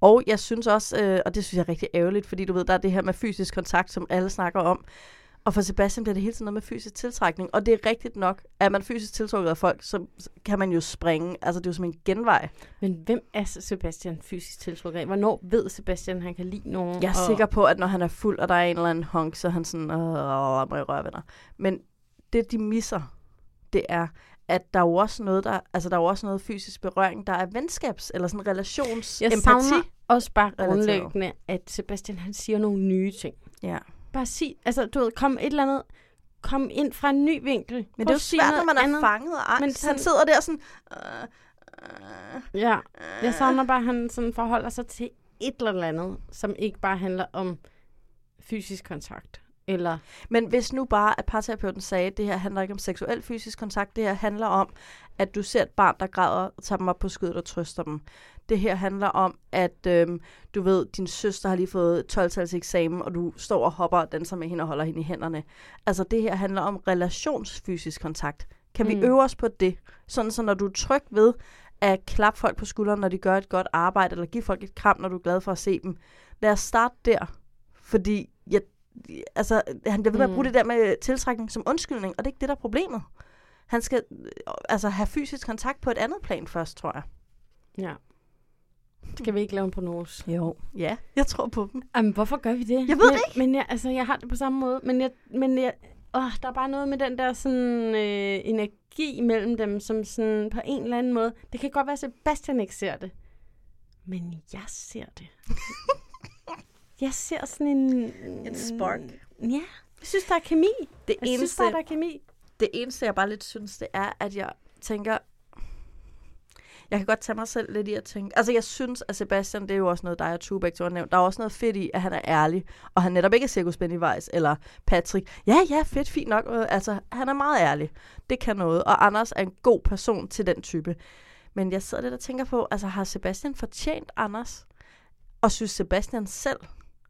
Og jeg synes også, øh, og det synes jeg er rigtig ærgerligt, fordi du ved, der er det her med fysisk kontakt, som alle snakker om. Og for Sebastian bliver det hele tiden noget med fysisk tiltrækning. Og det er rigtigt nok, at man fysisk tiltrukket af folk, så kan man jo springe. Altså, det er jo som en genvej. Men hvem er Sebastian fysisk tiltrukket af? Hvornår ved Sebastian, han kan lide nogen? Jeg er og... sikker på, at når han er fuld, og der er en eller anden honk, så han sådan, åh, må jeg røre ved dig. Men det, de misser, det er, at der er jo også noget, der, altså der er jo også noget fysisk berøring, der er venskabs- eller sådan relations Jeg empati. også bare grundlæggende, at Sebastian han siger nogle nye ting. Ja. Bare sig, altså du ved, kom et eller andet, kom ind fra en ny vinkel. Men Prøv det er jo svært, når man er andet. fanget af angst. Men sådan- Han sidder der sådan... Øh, øh, Ja, jeg savner bare, at han sådan forholder sig til et eller andet, som ikke bare handler om fysisk kontakt. Eller, Men hvis nu bare, at parterapeuten sagde, at det her handler ikke om seksuel fysisk kontakt, det her handler om, at du ser et barn, der græder, og tager dem op på skødet og trøster dem. Det her handler om, at øhm, du ved, din søster har lige fået 12-tals eksamen, og du står og hopper og danser med hende og holder hende i hænderne. Altså det her handler om relationsfysisk kontakt. Kan vi Mm. øve os på det? Sådan så når du er tryg ved at klappe folk på skulderen, når de gør et godt arbejde, eller give folk et kram, når du er glad for at se dem. Lad os starte der. Fordi jeg, altså, han bliver ved med at bruge Mm. det der med tiltrækning som undskyldning, og det er ikke det, der er problemet. Han skal øh, altså have fysisk kontakt på et andet plan først, tror jeg. ja. Skal vi ikke lave en prognose? Jo. Ja, jeg tror på dem. Jamen, hvorfor gør vi det? Jeg ved men, det ikke. Men jeg, altså, jeg har det på samme måde. Men, jeg, men jeg, åh, der er bare noget med den der sådan, øh, energi mellem dem, som sådan, på en eller anden måde... Det kan godt være, at Sebastian ikke ser det. Men jeg ser det. jeg ser sådan en... En spark. Ja, jeg synes, der er kemi. Det Jeg synes eneste, bare, der er kemi. det eneste, jeg bare lidt synes, det er, at jeg tænker... Jeg kan godt tage mig selv lidt i at tænke... Altså, jeg synes, at Sebastian, det er jo også noget, dig og to har nævnt. Der er også noget fedt i, at han er ærlig. Og han netop ikke er Cirkus Pennywise eller Patrick. Ja, ja, fedt, fint nok. Øh, Altså, han er meget ærlig. Det kan noget. Og Anders er en god person til den type. Men jeg sidder lidt og tænker på, altså, har Sebastian fortjent Anders? Og synes Sebastian selv,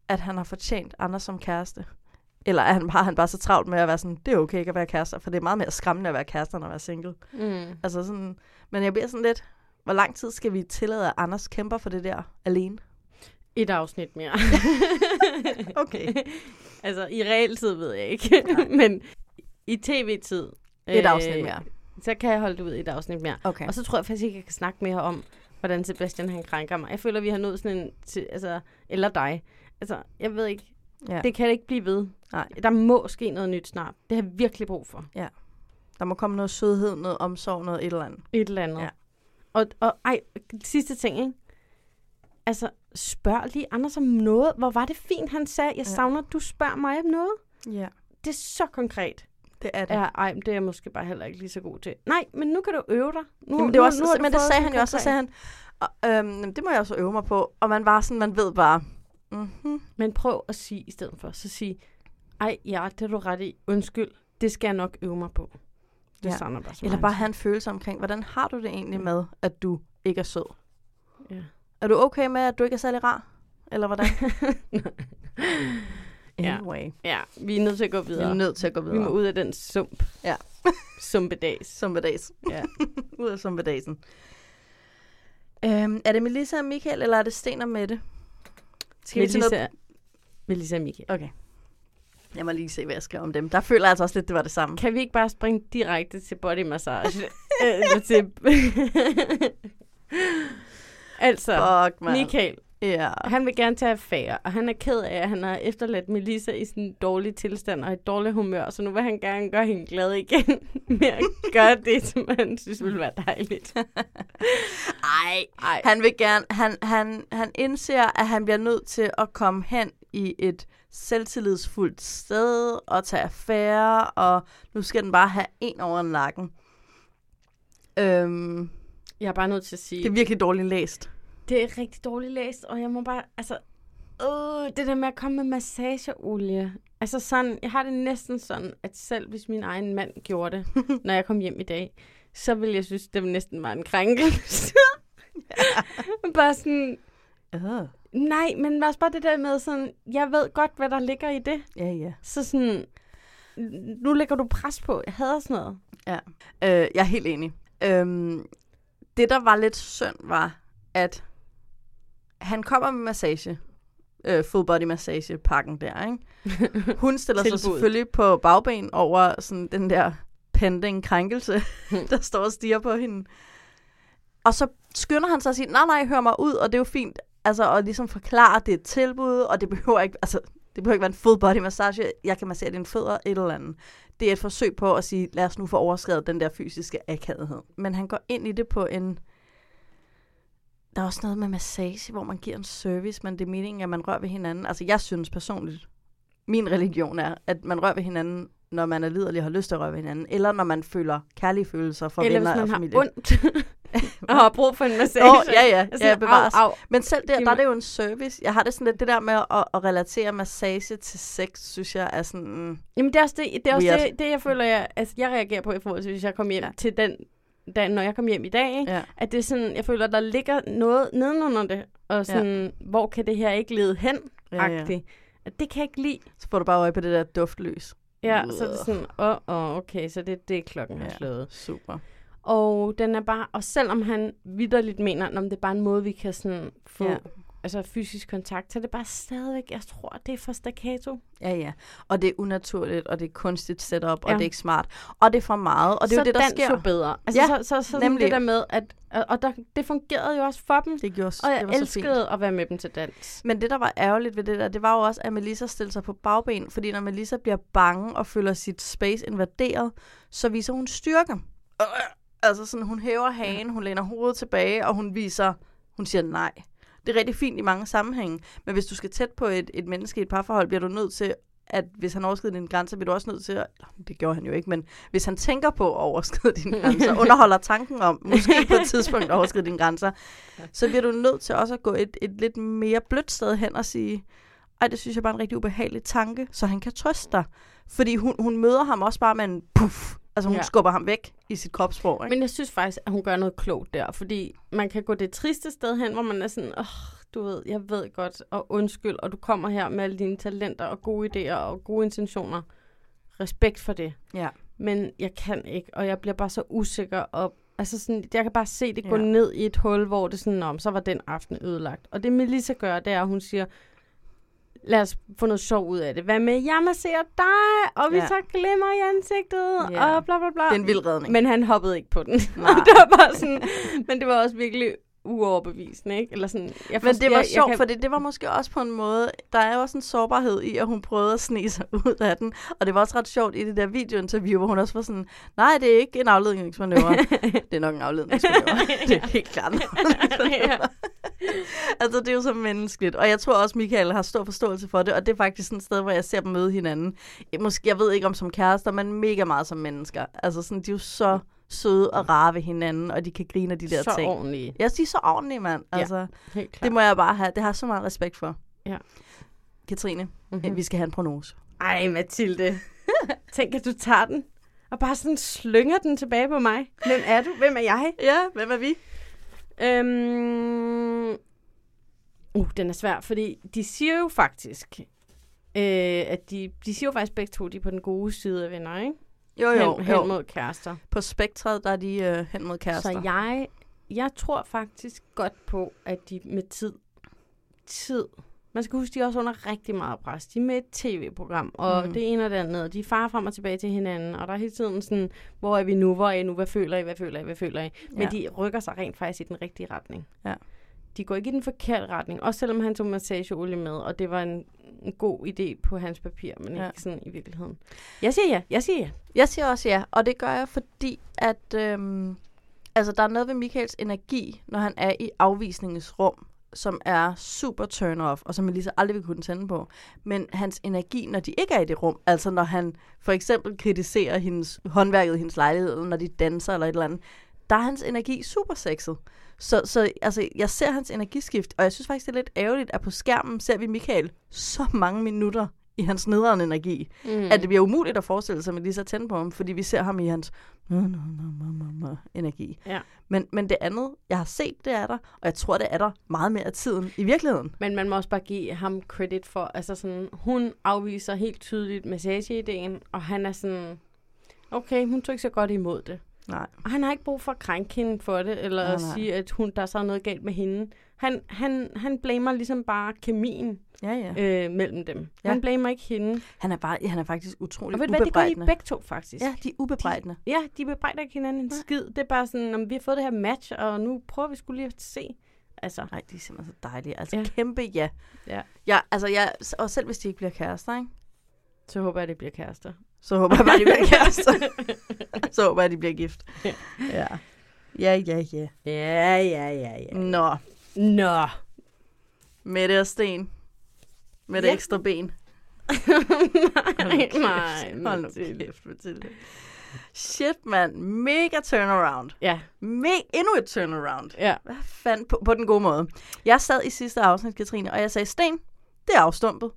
at han har fortjent Anders som kæreste? Eller er han bare, han bare så travlt med at være sådan, det er okay ikke at være kærester, for det er meget mere skræmmende at være kærester, end at være single. Mm. Altså sådan, men jeg bliver sådan lidt, hvor lang tid skal vi tillade, at Anders kæmper for det der alene? Et afsnit mere. Okay. altså, i realtid ved jeg ikke. Men i tv-tid... øh, Et afsnit mere. Så kan jeg holde det ud et afsnit mere. Okay. Og så tror jeg faktisk ikke, jeg kan snakke mere om, hvordan Sebastian han krænker mig. Jeg føler, vi har nået sådan en... Til, altså, eller dig. Altså, jeg ved ikke. Ja. Det kan ikke blive ved. Nej. Der må ske noget nyt snart. Det har jeg virkelig brug for. Der må komme noget sødhed, noget omsorg, noget et eller andet. Et eller andet. Ja. Og, og ej, sidste ting, ikke? Altså, spørg lige Anders om noget. Hvor var det fint, han sagde, jeg savner, at du spørger mig om noget. Ja, Det er så konkret. det er det. Ja, ej, men det er jeg måske bare heller ikke lige så god til. Nej, men nu kan du øve dig. Nu, Jamen, det var også, nu du men det sagde han jo også, så sagde han, og, øhm, det må jeg også øve mig på. Og man var sådan, man ved bare, mm-hmm. Men prøv at sige i stedet for, så sig, ej, ja, det er du ret i. Undskyld, det skal jeg nok øve mig på. Det Ja. ja. savner bare så Eller bare have en følelse omkring, hvordan har du det egentlig med, at du ikke er sød? Ja. Er du okay med, at du ikke er særlig rar? Eller hvordan? Ja. Anyway. ja, vi er nødt til at gå Vi videre. er nødt til at gå Vi videre. må ud af den sump. Ja. Sumpedags. Sumpedags. Ja. ud af sumpedasen. Øhm, er det Melissa og Michael, eller er det Sten og Mette? Skal vi til Melissa, noget? Melissa og Michael. Okay. Jeg må lige se, hvad jeg skriver om dem. Der føler jeg altså også lidt, det var det samme. Kan vi ikke bare springe direkte til body massage? Eller til... altså, Fuck, man. Michael, Ja. han vil gerne tage affære, og han er ked af, at han har efterladt Melissa i sådan en dårlig tilstand og et dårligt humør, så nu vil han gerne gøre hende glad igen med at gøre det, som han synes ville være dejligt. Ej, Ej. han vil gerne, han, han, han indser, at han bliver nødt til at komme hen i et selvtillidsfuldt sted og tage affære, og nu skal den bare have en over nakken. Øhm, Jeg er bare nødt til at sige, det er virkelig dårligt læst. det er rigtig dårligt læst, og jeg må bare, altså, øh, det der med at komme med massageolie. Altså sådan, jeg har det næsten sådan, at selv hvis min egen mand gjorde det, når jeg kom hjem i dag, så ville jeg synes, det næsten var en krænkelse. bare sådan, Uh. Nej, men også bare det der med sådan, jeg ved godt, hvad der ligger i det. Ja, ja. Så sådan, nu lægger du pres på. Jeg hader sådan noget. Ja, øh, jeg er helt enig. Øhm, det, der var lidt synd, var, at han kommer med massage. Øh, full body massage pakken der, ikke? Hun stiller sig selvfølgelig på bagben over sådan den der pending krænkelse, der står og stiger på hende. Og så skynder han sig at sige, nej, nej, hør mig ud, og det er jo fint. Altså, og ligesom forklare, at det er et tilbud, og det behøver ikke, altså, det behøver ikke være en full body massage. Jeg kan massere dine fødder, et eller andet. Det er et forsøg på at sige, lad os nu få overskrevet den der fysiske akavethed. Men han går ind i det på en... Der er også noget med massage, hvor man giver en service, men det er meningen, at man rører ved hinanden. Altså, jeg synes personligt, min religion er, at man rører ved hinanden, når man er liderlig og har lyst til at røre ved hinanden, eller når man føler kærlige følelser for Eller venner hvis og man har familie. ondt og har brug for en massage. Åh, ja, ja, Sådan, ja, bevares. au, au. Men selv der, der er det jo en service. Jeg har det sådan lidt, det der med at, at relatere massage til sex, synes jeg er sådan... mm, Jamen, det er også det, det, er også Weird. det, det jeg føler, jeg, altså, jeg reagerer på i forhold til, hvis jeg kommer hjem ja. til den, da, når jeg kommer hjem i dag, ikke? Ja. at det er sådan, jeg føler, der ligger noget nedenunder det, og sådan, ja. hvor kan det her ikke lede hen, Ja, ja. Det kan jeg ikke lide. Så får du bare øje på det der duftløs. Ja, så er det sådan, åh, oh, oh, okay, så det er det, klokken har Ja, slået. Super. Og den er bare, og selvom han vidderligt mener, at det er bare en måde, vi kan sådan få Ja. Altså fysisk kontakt, så er det bare stadigvæk, jeg tror, det er for staccato. Ja, ja. Og det er unaturligt, og det er kunstigt setup, og Ja. det er ikke smart. Og det er for meget, og det er så jo det, der sker. jo bedre. Altså, Ja, så, så, så nemlig. det der med, at, og og der, det fungerede jo også for dem. Det gjorde Og jeg det var så elskede fint. at være med dem til dans. Men det, der var ærgerligt ved det der, det var jo også, at Melissa stillede sig på bagben, fordi når Melissa bliver bange og føler sit space invaderet, så viser hun styrke. Øh, Altså sådan, hun hæver hagen, hun læner hovedet tilbage, og hun viser, hun siger nej. Det er rigtig fint i mange sammenhænge, men hvis du skal tæt på et, et menneske i et parforhold, bliver du nødt til, at hvis han overskrider dine grænser, bliver du også nødt til at, det gjorde han jo ikke, men hvis han tænker på at overskride dine grænser, underholder tanken om, måske på et tidspunkt at overskride dine grænser, så bliver du nødt til også at gå et, et lidt mere blødt sted hen og sige, ej, det synes jeg bare er en rigtig ubehagelig tanke, så han kan trøste dig. Fordi hun, hun møder ham også bare med en puff. Altså hun ja. Skubber ham væk i sit kropssprog. Ikke? Men jeg synes faktisk, at hun gør noget klogt der, fordi man kan gå det triste sted hen, hvor man er sådan, åh, du ved, jeg ved godt, og undskyld, og du kommer her med alle dine talenter og gode idéer og gode intentioner. Respekt for det. Ja. Men jeg kan ikke, og jeg bliver bare så usikker, og altså sådan, jeg kan bare se det gå ja. ned i et hul, hvor det sådan, om så var den aften ødelagt. Og det Melissa gør, det er, at hun siger, lad os få noget sjov ud af det. Hvad med, jeg masserer dig, og vi Ja. tager glimmer i ansigtet, Ja. og bla bla bla. Det er en vild redning. Men han hoppede ikke på den. Nej. det var bare sådan, men det var også virkelig uoverbevisende, ikke? Eller sådan, jeg Men det var jeg, sjovt, jeg fordi det var måske også på en måde, der er jo også en sårbarhed i, at hun prøvede at snige sig ud af den. Og det var også ret sjovt i det der videointerview, hvor hun også var sådan, nej, det er ikke en afledningsmanøvre. det er nok en afledningsmanøvre. det er helt klart altså, det er jo så menneskeligt. Og jeg tror også, Michael har stor forståelse for det, og det er faktisk sådan et sted, hvor jeg ser dem møde hinanden. Måske, jeg ved ikke om som kærester, men mega meget som mennesker. Altså, sådan, de er jo så søde og rare ved hinanden, og de kan grine af de der Så ting. ordentlige. Jeg siger så ordentlige, mand. Ja, Altså, helt klart. det må jeg bare have. Det har jeg så meget respekt for. Ja. Katrine, Mhm. mm-hmm. vi skal have en prognose. Ej, Mathilde. Tænk, at du tager den, og bare sådan slynger den tilbage på mig. Hvem er du? Hvem er jeg? Ja, hvem er vi? Øhm... Uh, den er svær, fordi de siger jo faktisk, øh, at de, de siger jo faktisk begge to, de er på den gode side af venner, ikke? Jo, jo, hen, hen jo. mod kærester. På spektret, der er de øh, hen mod kærester. Så jeg, jeg tror faktisk godt på, at de med tid, tid, man skal huske, de er også under rigtig meget pres. De er med et tv-program, og Mm. det ene og det andet, og de er far frem og tilbage til hinanden, og der er hele tiden sådan, hvor er vi nu, hvor er I nu, hvad føler I, hvad føler I, hvad føler I? Men Ja. de rykker sig rent faktisk i den rigtige retning. Ja. De går ikke i den forkerte retning, også selvom han tog massageolie med, og det var en, en god idé på hans papir, men Ja. ikke sådan i virkeligheden. Jeg siger ja, jeg siger ja. Jeg siger også ja, og det gør jeg, fordi at øhm, altså, der er noget ved Michaels energi, når han er i afvisningens rum, som er super turn-off, og som så aldrig vil kunne tænde på. Men hans energi, når de ikke er i det rum, altså når han for eksempel kritiserer hendes, håndværket i hendes lejlighed, eller når de danser eller et eller andet, der er hans energi super sexet. Så, så altså, jeg ser hans energiskift, og jeg synes faktisk, det er lidt ærgerligt, at på skærmen ser vi Michael så mange minutter i hans nederen energi. Mm. At det bliver umuligt at forestille sig med lige så tænde på ham, fordi vi ser ham i hans energi. Ja. Men, men det andet, jeg har set, det er der, og jeg tror, det er der meget mere af tiden i virkeligheden. Men man må også bare give ham credit for, altså sådan, hun afviser helt tydeligt massageideen, og han er sådan, okay, hun tog ikke så godt imod det. Nej. Og han har ikke brug for at krænke hende for det, eller Nej, at nej. sige, at hun, der er så noget galt med hende. Han, han, han blamer ligesom bare kemien Ja, ja. øh, mellem dem. Ja. Ja. Han blamer ikke hende. Han er, bare, han er faktisk utrolig Og ved du hvad, det gør de begge to faktisk. Ja, de er ubebrejdende. Ja, de bebrejder ikke hinanden en skid. Det er bare sådan, om vi har fået det her match, og nu prøver vi skulle lige at se. Altså, Nej, de er simpelthen så dejlige. Altså, Ja. ja. kæmpe ja. ja. ja altså, jeg, og selv hvis de ikke bliver kærester, ikke? Så håber jeg, at det bliver kærester. Så håber jeg bare, de bliver kærester. så håber jeg, de bliver gift. Ja. Ja, ja, ja. Ja, ja, ja, ja. Nå, Nå. Mette og Sten. Med det Ja. ekstra ben. nej, nej. Hold nu kæft, Mathilde. Shit, mand. Mega turnaround. Ja. Me- endnu et turnaround. Ja. Hvad fanden? På, på den gode måde. Jeg sad i sidste afsnit, Katrine, og jeg sagde, Sten, det er afstumpet.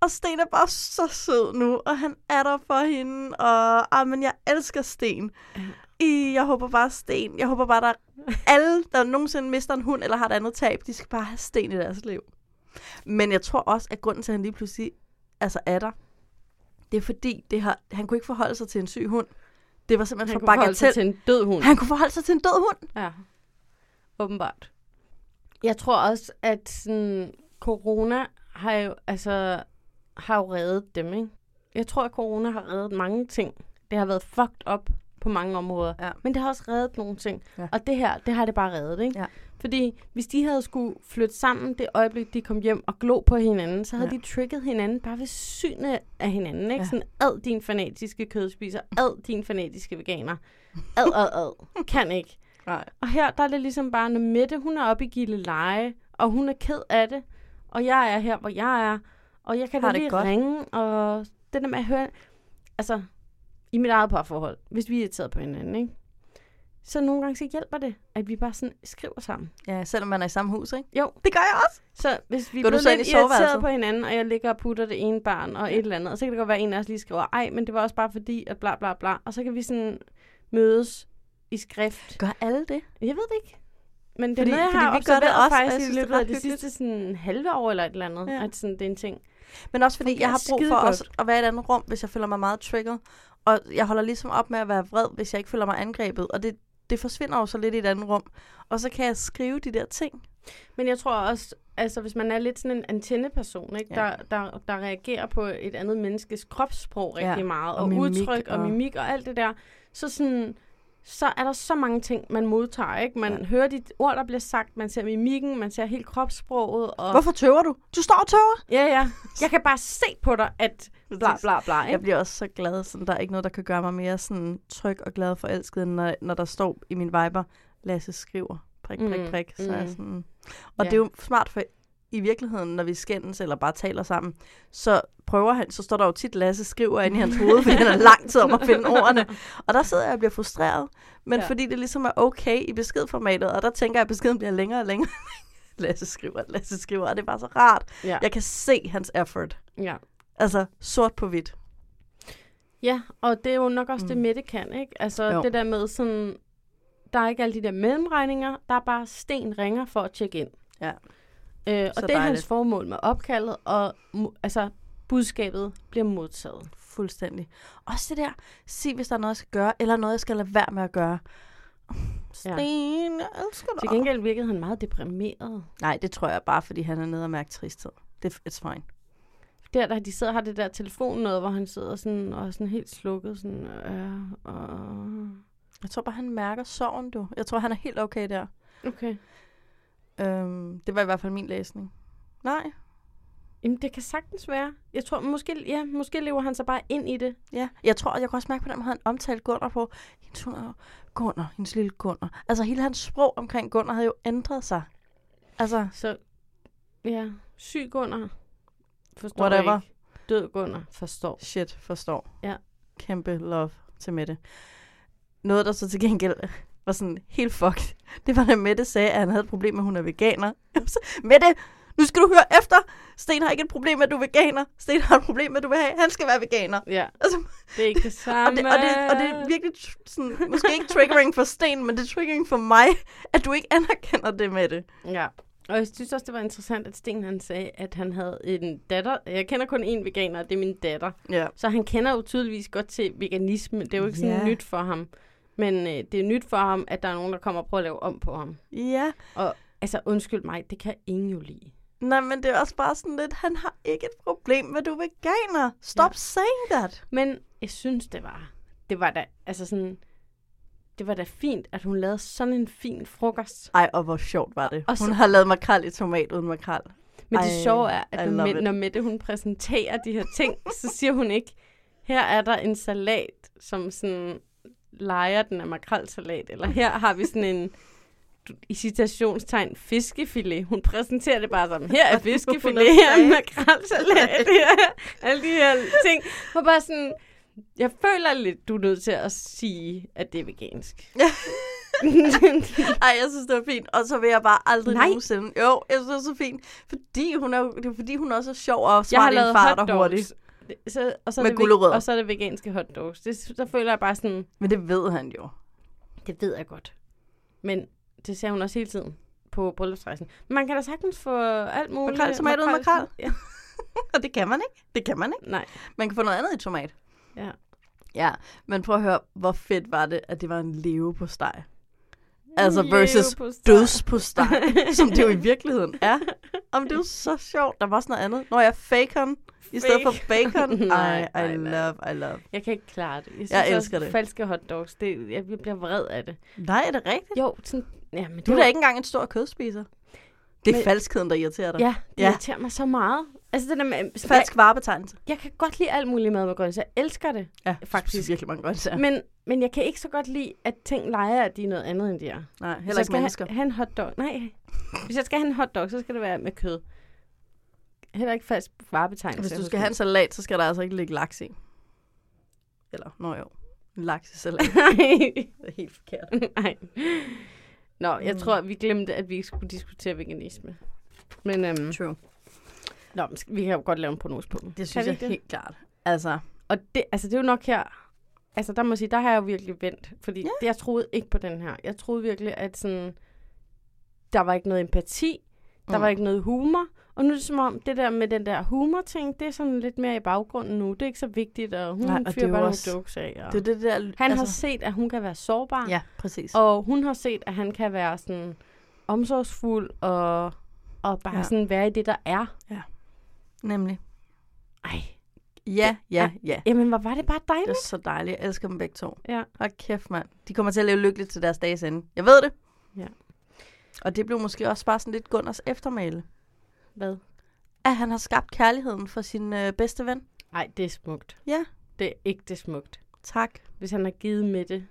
Og Sten er bare så sød nu, og han er der for hende, og ah, men jeg elsker Sten. I, jeg håber bare Sten. Jeg håber bare, der er alle, der nogensinde mister en hund eller har et andet tab, de skal bare have Sten i deres liv. Men jeg tror også, at grunden til, at han lige pludselig altså er der, det er fordi, det har, han kunne ikke forholde sig til en syg hund. Det var simpelthen Han for kunne forholde sig til en død hund. Han kunne forholde sig til en død hund. Ja, åbenbart. Jeg tror også, at sådan, corona har jo, altså, har jo reddet dem, ikke? Jeg tror, at corona har reddet mange ting. Det har været fucked up på mange områder. Ja. Men det har også reddet nogle ting. Ja. Og det her, det har det bare reddet, ikke? Ja. Fordi hvis de havde skulle flytte sammen det øjeblik, de kom hjem og glo på hinanden, så havde Ja. de trigget hinanden bare ved synet af hinanden, ikke? Ja. Sådan, ad din fanatiske kødspiser, ad din fanatiske veganer, ad, ad, ad. Kan ikke. Nej. Og her, der er det ligesom bare, når Mette, hun er oppe i Gilleleje, og hun er ked af det, og jeg er her, hvor jeg er, og jeg kan da lige godt. ringe, og det der med at høre, altså, i mit eget parforhold, hvis vi er irriteret på hinanden, ikke? Så nogle gange så hjælper det, at vi bare sådan skriver sammen. Ja, selvom man er i samme hus, ikke? Jo. Det gør jeg også. Så hvis vi Går er ind lidt irriteret på hinanden, og jeg ligger og putter det ene barn og et eller andet, og så kan det godt være, at en af os lige skriver, ej, men det var også bare fordi, at bla bla bla, og så kan vi sådan mødes i skrift. Gør alle det? Jeg ved det ikke. Men det Fordi- er noget, jeg fordi har vi gør det også, faktisk i løbet af de sidste sådan, halve år eller et eller andet, ja. at sådan, det er en ting. Men også fordi, jeg har brug for også at være i et andet rum, hvis jeg føler mig meget trigget. Og jeg holder ligesom op med at være vred, hvis jeg ikke føler mig angrebet. Og det, det forsvinder jo så lidt i et andet rum. Og så kan jeg skrive de der ting. Men jeg tror også, altså hvis man er lidt sådan en antenneperson, ikke? Ja. Der, der, der reagerer på et andet menneskes kropssprog rigtig Ja, meget, og og, mimik udtryk og, og- mimik og alt det der, så sådan så er der så mange ting, man modtager, ikke? Man Ja. hører de ord, der bliver sagt, man ser mimikken, man ser helt kropssproget. Og... Hvorfor tøver du? Du står og tøver. Ja, ja. Jeg kan bare se på dig, at bla bla bla, ikke? Jeg bliver også så glad. Sådan, der er ikke noget, der kan gøre mig mere sådan tryg og glad for elsket, end når, når der står i min viber, Lasse skriver, prik, prik, Mm, prik. Så er mm. sådan... Og Ja. det er jo smart, for i virkeligheden, når vi skændes eller bare taler sammen, så prøver han, så står der jo tit Lasse skriver ind i hans hoved, fordi han er lang tid om at finde ordene. Og der sidder jeg og bliver frustreret. Men ja. Fordi det ligesom er okay i beskedformatet, og der tænker jeg, at beskeden bliver længere og længere. Lasse skriver, Lasse skriver, og det er bare så rart. Ja. Jeg kan se hans effort. ja. Altså sort på hvidt. Ja, og det er jo nok også mm. det. Mette kan, ikke? Altså Jo. det der med sådan, der er ikke alle de der mellemregninger, der er bare sten ringer for at tjekke ind. Ja. Øh, og Så det er hans dejligt. formål med opkaldet, og altså budskabet bliver modtaget. Fuldstændig. Også det der, sig hvis der er noget, jeg skal gøre, eller noget, jeg skal lade være med at gøre. Sten, jeg elsker dig. Til gengæld virkede han meget deprimeret. Nej, det tror jeg bare, fordi han er nede og mærke tristhed. Det er fine. Der, der de sidder har det der telefon noget, hvor han sidder sådan, og sådan helt slukket. Sådan, øh, og... Jeg tror bare, han mærker sorgen, du. Jeg tror, han er helt okay der. Okay. Øhm, det var i hvert fald min læsning. Nej. Jamen, det kan sagtens være. Jeg tror, måske, ja, måske lever han sig bare ind i det. Ja, jeg tror, jeg kan også mærke på den måde, han omtalte Gunnar på. Hendes hund er Gunnar, hendes lille Gunnar. Altså, hele hans sprog omkring Gunnar havde jo ændret sig. Altså, Så, ja, syg Gunnar. Forstår Whatever. ikke. Død Gunnar. Forstår. shit, forstår. Ja. Kæmpe love til Mette. Noget, der så til gengæld var sådan helt fucked. Det var, da Mette sagde, at han havde et problem med, at hun er veganer. Mette, Nu skal du høre efter. Sten har ikke et problem med, at du er veganer. Sten har et problem med, at du vil have. Han skal være veganer. Ja, Altså, det er ikke det og, samme. det, og, det, og det er virkelig sådan, måske ikke triggering for Sten, men det er triggering for mig, at du ikke anerkender det med det. Ja. Og jeg synes også, det var interessant, at Sten han sagde, at han havde en datter. Jeg kender kun én veganer, og det er min datter. Ja. Så han kender jo tydeligvis godt til veganisme. Det er jo ikke sådan Ja. nyt for ham. Men øh, det er nyt for ham, at der er nogen, der kommer og prøver at lave om på ham. Ja. Og altså, undskyld mig, det kan ingen jo lide. Nej, men det er også bare sådan lidt, han har ikke et problem med, du er veganer. Stop Ja. saying that. Men jeg synes, det var, det var da, altså sådan, det var da fint, at hun lavede sådan en fin frokost. Ej, og hvor sjovt var det. Og Hun så- har lavet makrel i tomat uden makrel. Men det Ej, sjove er, at når, Mette, it. når Mette hun præsenterer de her ting, så siger hun ikke, her er der en salat, som sådan leger den af makrelsalat, eller her har vi sådan en i citationstegn fiskefilet. Hun præsenterer det bare som, her er fiskefilet, her er makrelsalat, her alle de her ting. Og bare sådan, jeg føler lidt, du er nødt til at sige, at det er vegansk. Ej, jeg synes, det var fint. Og så vil jeg bare aldrig Nej. nogensinde... Jo, jeg synes, det er så fint. Fordi hun er, det er fordi, hun også er sjov og smart i en fart og hurtigt. Så, og, så Med det, gulerødder. og så er det veganske hotdogs. Det, så føler jeg bare sådan, Men det ved han jo. Det ved jeg godt. Men det ser hun også hele tiden på bryllupsrejsen. Man kan da sagtens få alt muligt. Makrel, tomat uden makrel. Ja. Og det kan man ikke. Det kan man ikke. Nej. Man kan få noget andet i tomat. Ja. Ja, men prøv at høre, hvor fedt var det, at det var en leve på steg. Altså versus døds på steg, som det jo i virkeligheden er. Om det er jo så sjovt. Der var også noget andet. Når jeg bacon i stedet for bacon. Nej, Ej, nej, I nej. love, I love. Jeg kan ikke klare det. Jeg, synes Jeg også, elsker det. Falske hotdogs, det, jeg bliver vred af det. Nej, er det rigtigt? Jo, sådan, ja, men Du er da ikke engang en stor kødspiser. Det er Men- falskheden, der irriterer dig. Ja, det Ja. irriterer mig så meget. Altså det der med... Falsk varebetegnelse. Jeg, jeg kan godt lide alt muligt mad med grøntsager. Jeg elsker det. Ja, faktisk. virkelig mange grøntsager. Men, men jeg kan ikke så godt lide, at ting leger, at de er noget andet, end de er. Nej, Hvis heller jeg ikke skal mennesker. Have, have en hotdog. Nej. Hvis jeg skal have en hotdog, så skal det være med kød. Heller ikke falsk varebetegnelse. Hvis du skal have en salat, så skal der altså ikke ligge laks i. Eller, nå jo, en laksesalat. Nej. det er helt forkert. Nej. Nå, jeg Mm. tror, vi glemte, at vi ikke skulle diskutere veganisme. Men, øhm, True. Nå, men vi kan jo godt lave en prognose på dem. Det synes jeg det? helt klart. Altså, Og det, altså, det er jo nok her... Altså, der må jeg sige, der har jeg jo virkelig vendt. Fordi yeah. jeg troede ikke på den her. Jeg troede virkelig, at sådan... Der var ikke noget empati. Der Mm. var ikke noget humor. Og nu er det som om, det der med den der humor-ting, det er sådan lidt mere i baggrunden nu. Det er ikke så vigtigt, og hun Nej, og det fyrer er bare nogle også- jokes af. Og... det er det der... Han altså... har set, at hun kan være sårbar. Ja, præcis. Og hun har set, at han kan være sådan omsorgsfuld og, og bare Ja. ja. sådan være i det, der er. Nemlig. Ej. Ja, ja, ja. Jamen, hvor var det bare Det dejligt. er så dejligt. Jeg elsker dem begge to. Ja. Hold kæft, mand. De kommer til at leve lykkeligt til deres dages ende. Jeg ved det. Ja. Og det blev måske også bare sådan lidt Gunners eftermæle. Hvad? At han har skabt kærligheden for sin øh, bedste ven. Nej, det er smukt. Ja. Det er ikke det smukt. Tak. Hvis han har givet Mette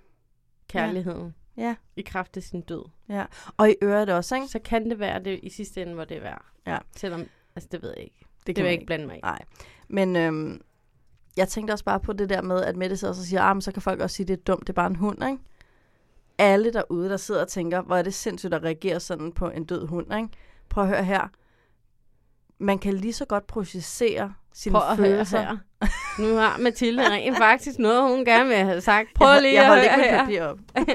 kærligheden Ja. i kraft af sin død, Ja. Og i øret også, ikke? så kan det være det i sidste ende, hvor det er værd. Ja. Selvom, altså det ved jeg ikke. Det, kan det vil man jeg ikke blande mig i. Nej. Men øhm, jeg tænkte også bare på det der med, at Mette så også siger, ah, men så kan folk også sige, det er dumt, det er bare en hund, ikke? Alle derude, der sidder og tænker, hvor er det sindssygt at reagere sådan på en død hund, ikke? Prøv at høre her. Man kan lige så godt processere sine Prøv at følelser. her. Nu har Mathilde rent faktisk noget, hun gerne vil have sagt. Prøv jeg, lige jeg at holder høre her. papir op.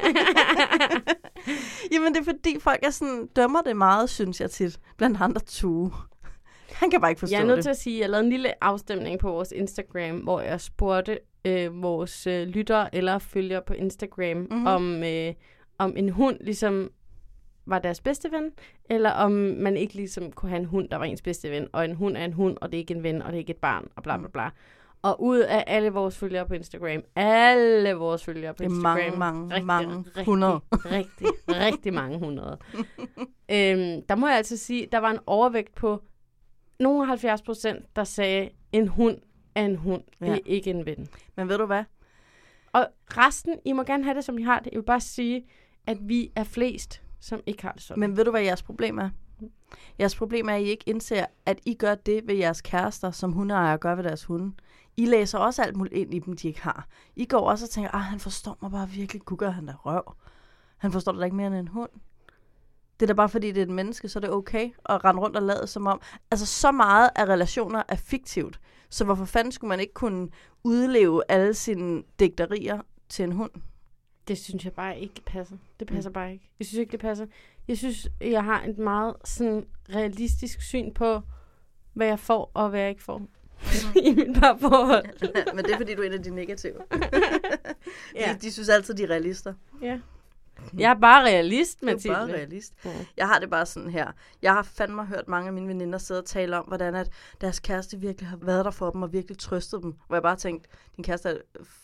Jamen, det er fordi, folk er sådan, dømmer det meget, synes jeg tit. Blandt andre Tue. Han kan bare ikke forstå Jeg er nødt det. til at sige, at jeg lavede en lille afstemning på vores Instagram, hvor jeg spurgte øh, vores øh, lyttere eller følgere på Instagram, Mhm. mm-hmm. om, øh, om en hund ligesom var deres bedste ven, eller om man ikke ligesom kunne have en hund, der var ens bedste ven, og en hund er en hund, og det er ikke en ven, og det er ikke et barn, og bla bla bla. Og ud af alle vores følgere på Instagram, alle vores følgere på Det er Instagram, mange, mange, rigtig, mange rigtig, hundrede. Rigtig, rigtig mange hundrede. øhm, der må jeg altså sige, der var en overvægt på nogle 70 procent, der sagde, en hund er en hund. Det Ja. er ikke en ven. Men ved du hvad? Og resten, I må gerne have det, som I har det. Jeg vil bare sige, at vi er flest, som ikke har det sådan. Men ved du, hvad jeres problem er? Jeres problem er, at I ikke indser, at I gør det ved jeres kærester, som hundeejere gør ved deres hunde. I læser også alt muligt ind i dem, de ikke har. I går også og tænker, ah, han forstår mig bare virkelig. Gud, gør han da røv. Han forstår da ikke mere end en hund. Det er da bare fordi, det er et menneske, så er det okay at rende rundt og lade som om. Altså, så meget af relationer er fiktivt. Så hvorfor fanden skulle man ikke kunne udleve alle sine digterier til en hund? Det synes jeg bare ikke passer. Det passer mm. bare ikke. Jeg synes ikke, det passer. Jeg synes, jeg har et meget sådan realistisk syn på, hvad jeg får og hvad jeg ikke får i mit parforhold. Men det er fordi, du er en af de negative. Ja. de, de synes altid, de er realister. Ja. Jeg er bare realist, Du er Mathilde. bare realist. Ja. Jeg har det bare sådan her. Jeg har fandme hørt mange af mine veninder sidde og tale om, hvordan at deres kæreste virkelig har været der for dem og virkelig trøstet dem. Hvor jeg bare tænkte, din kæreste er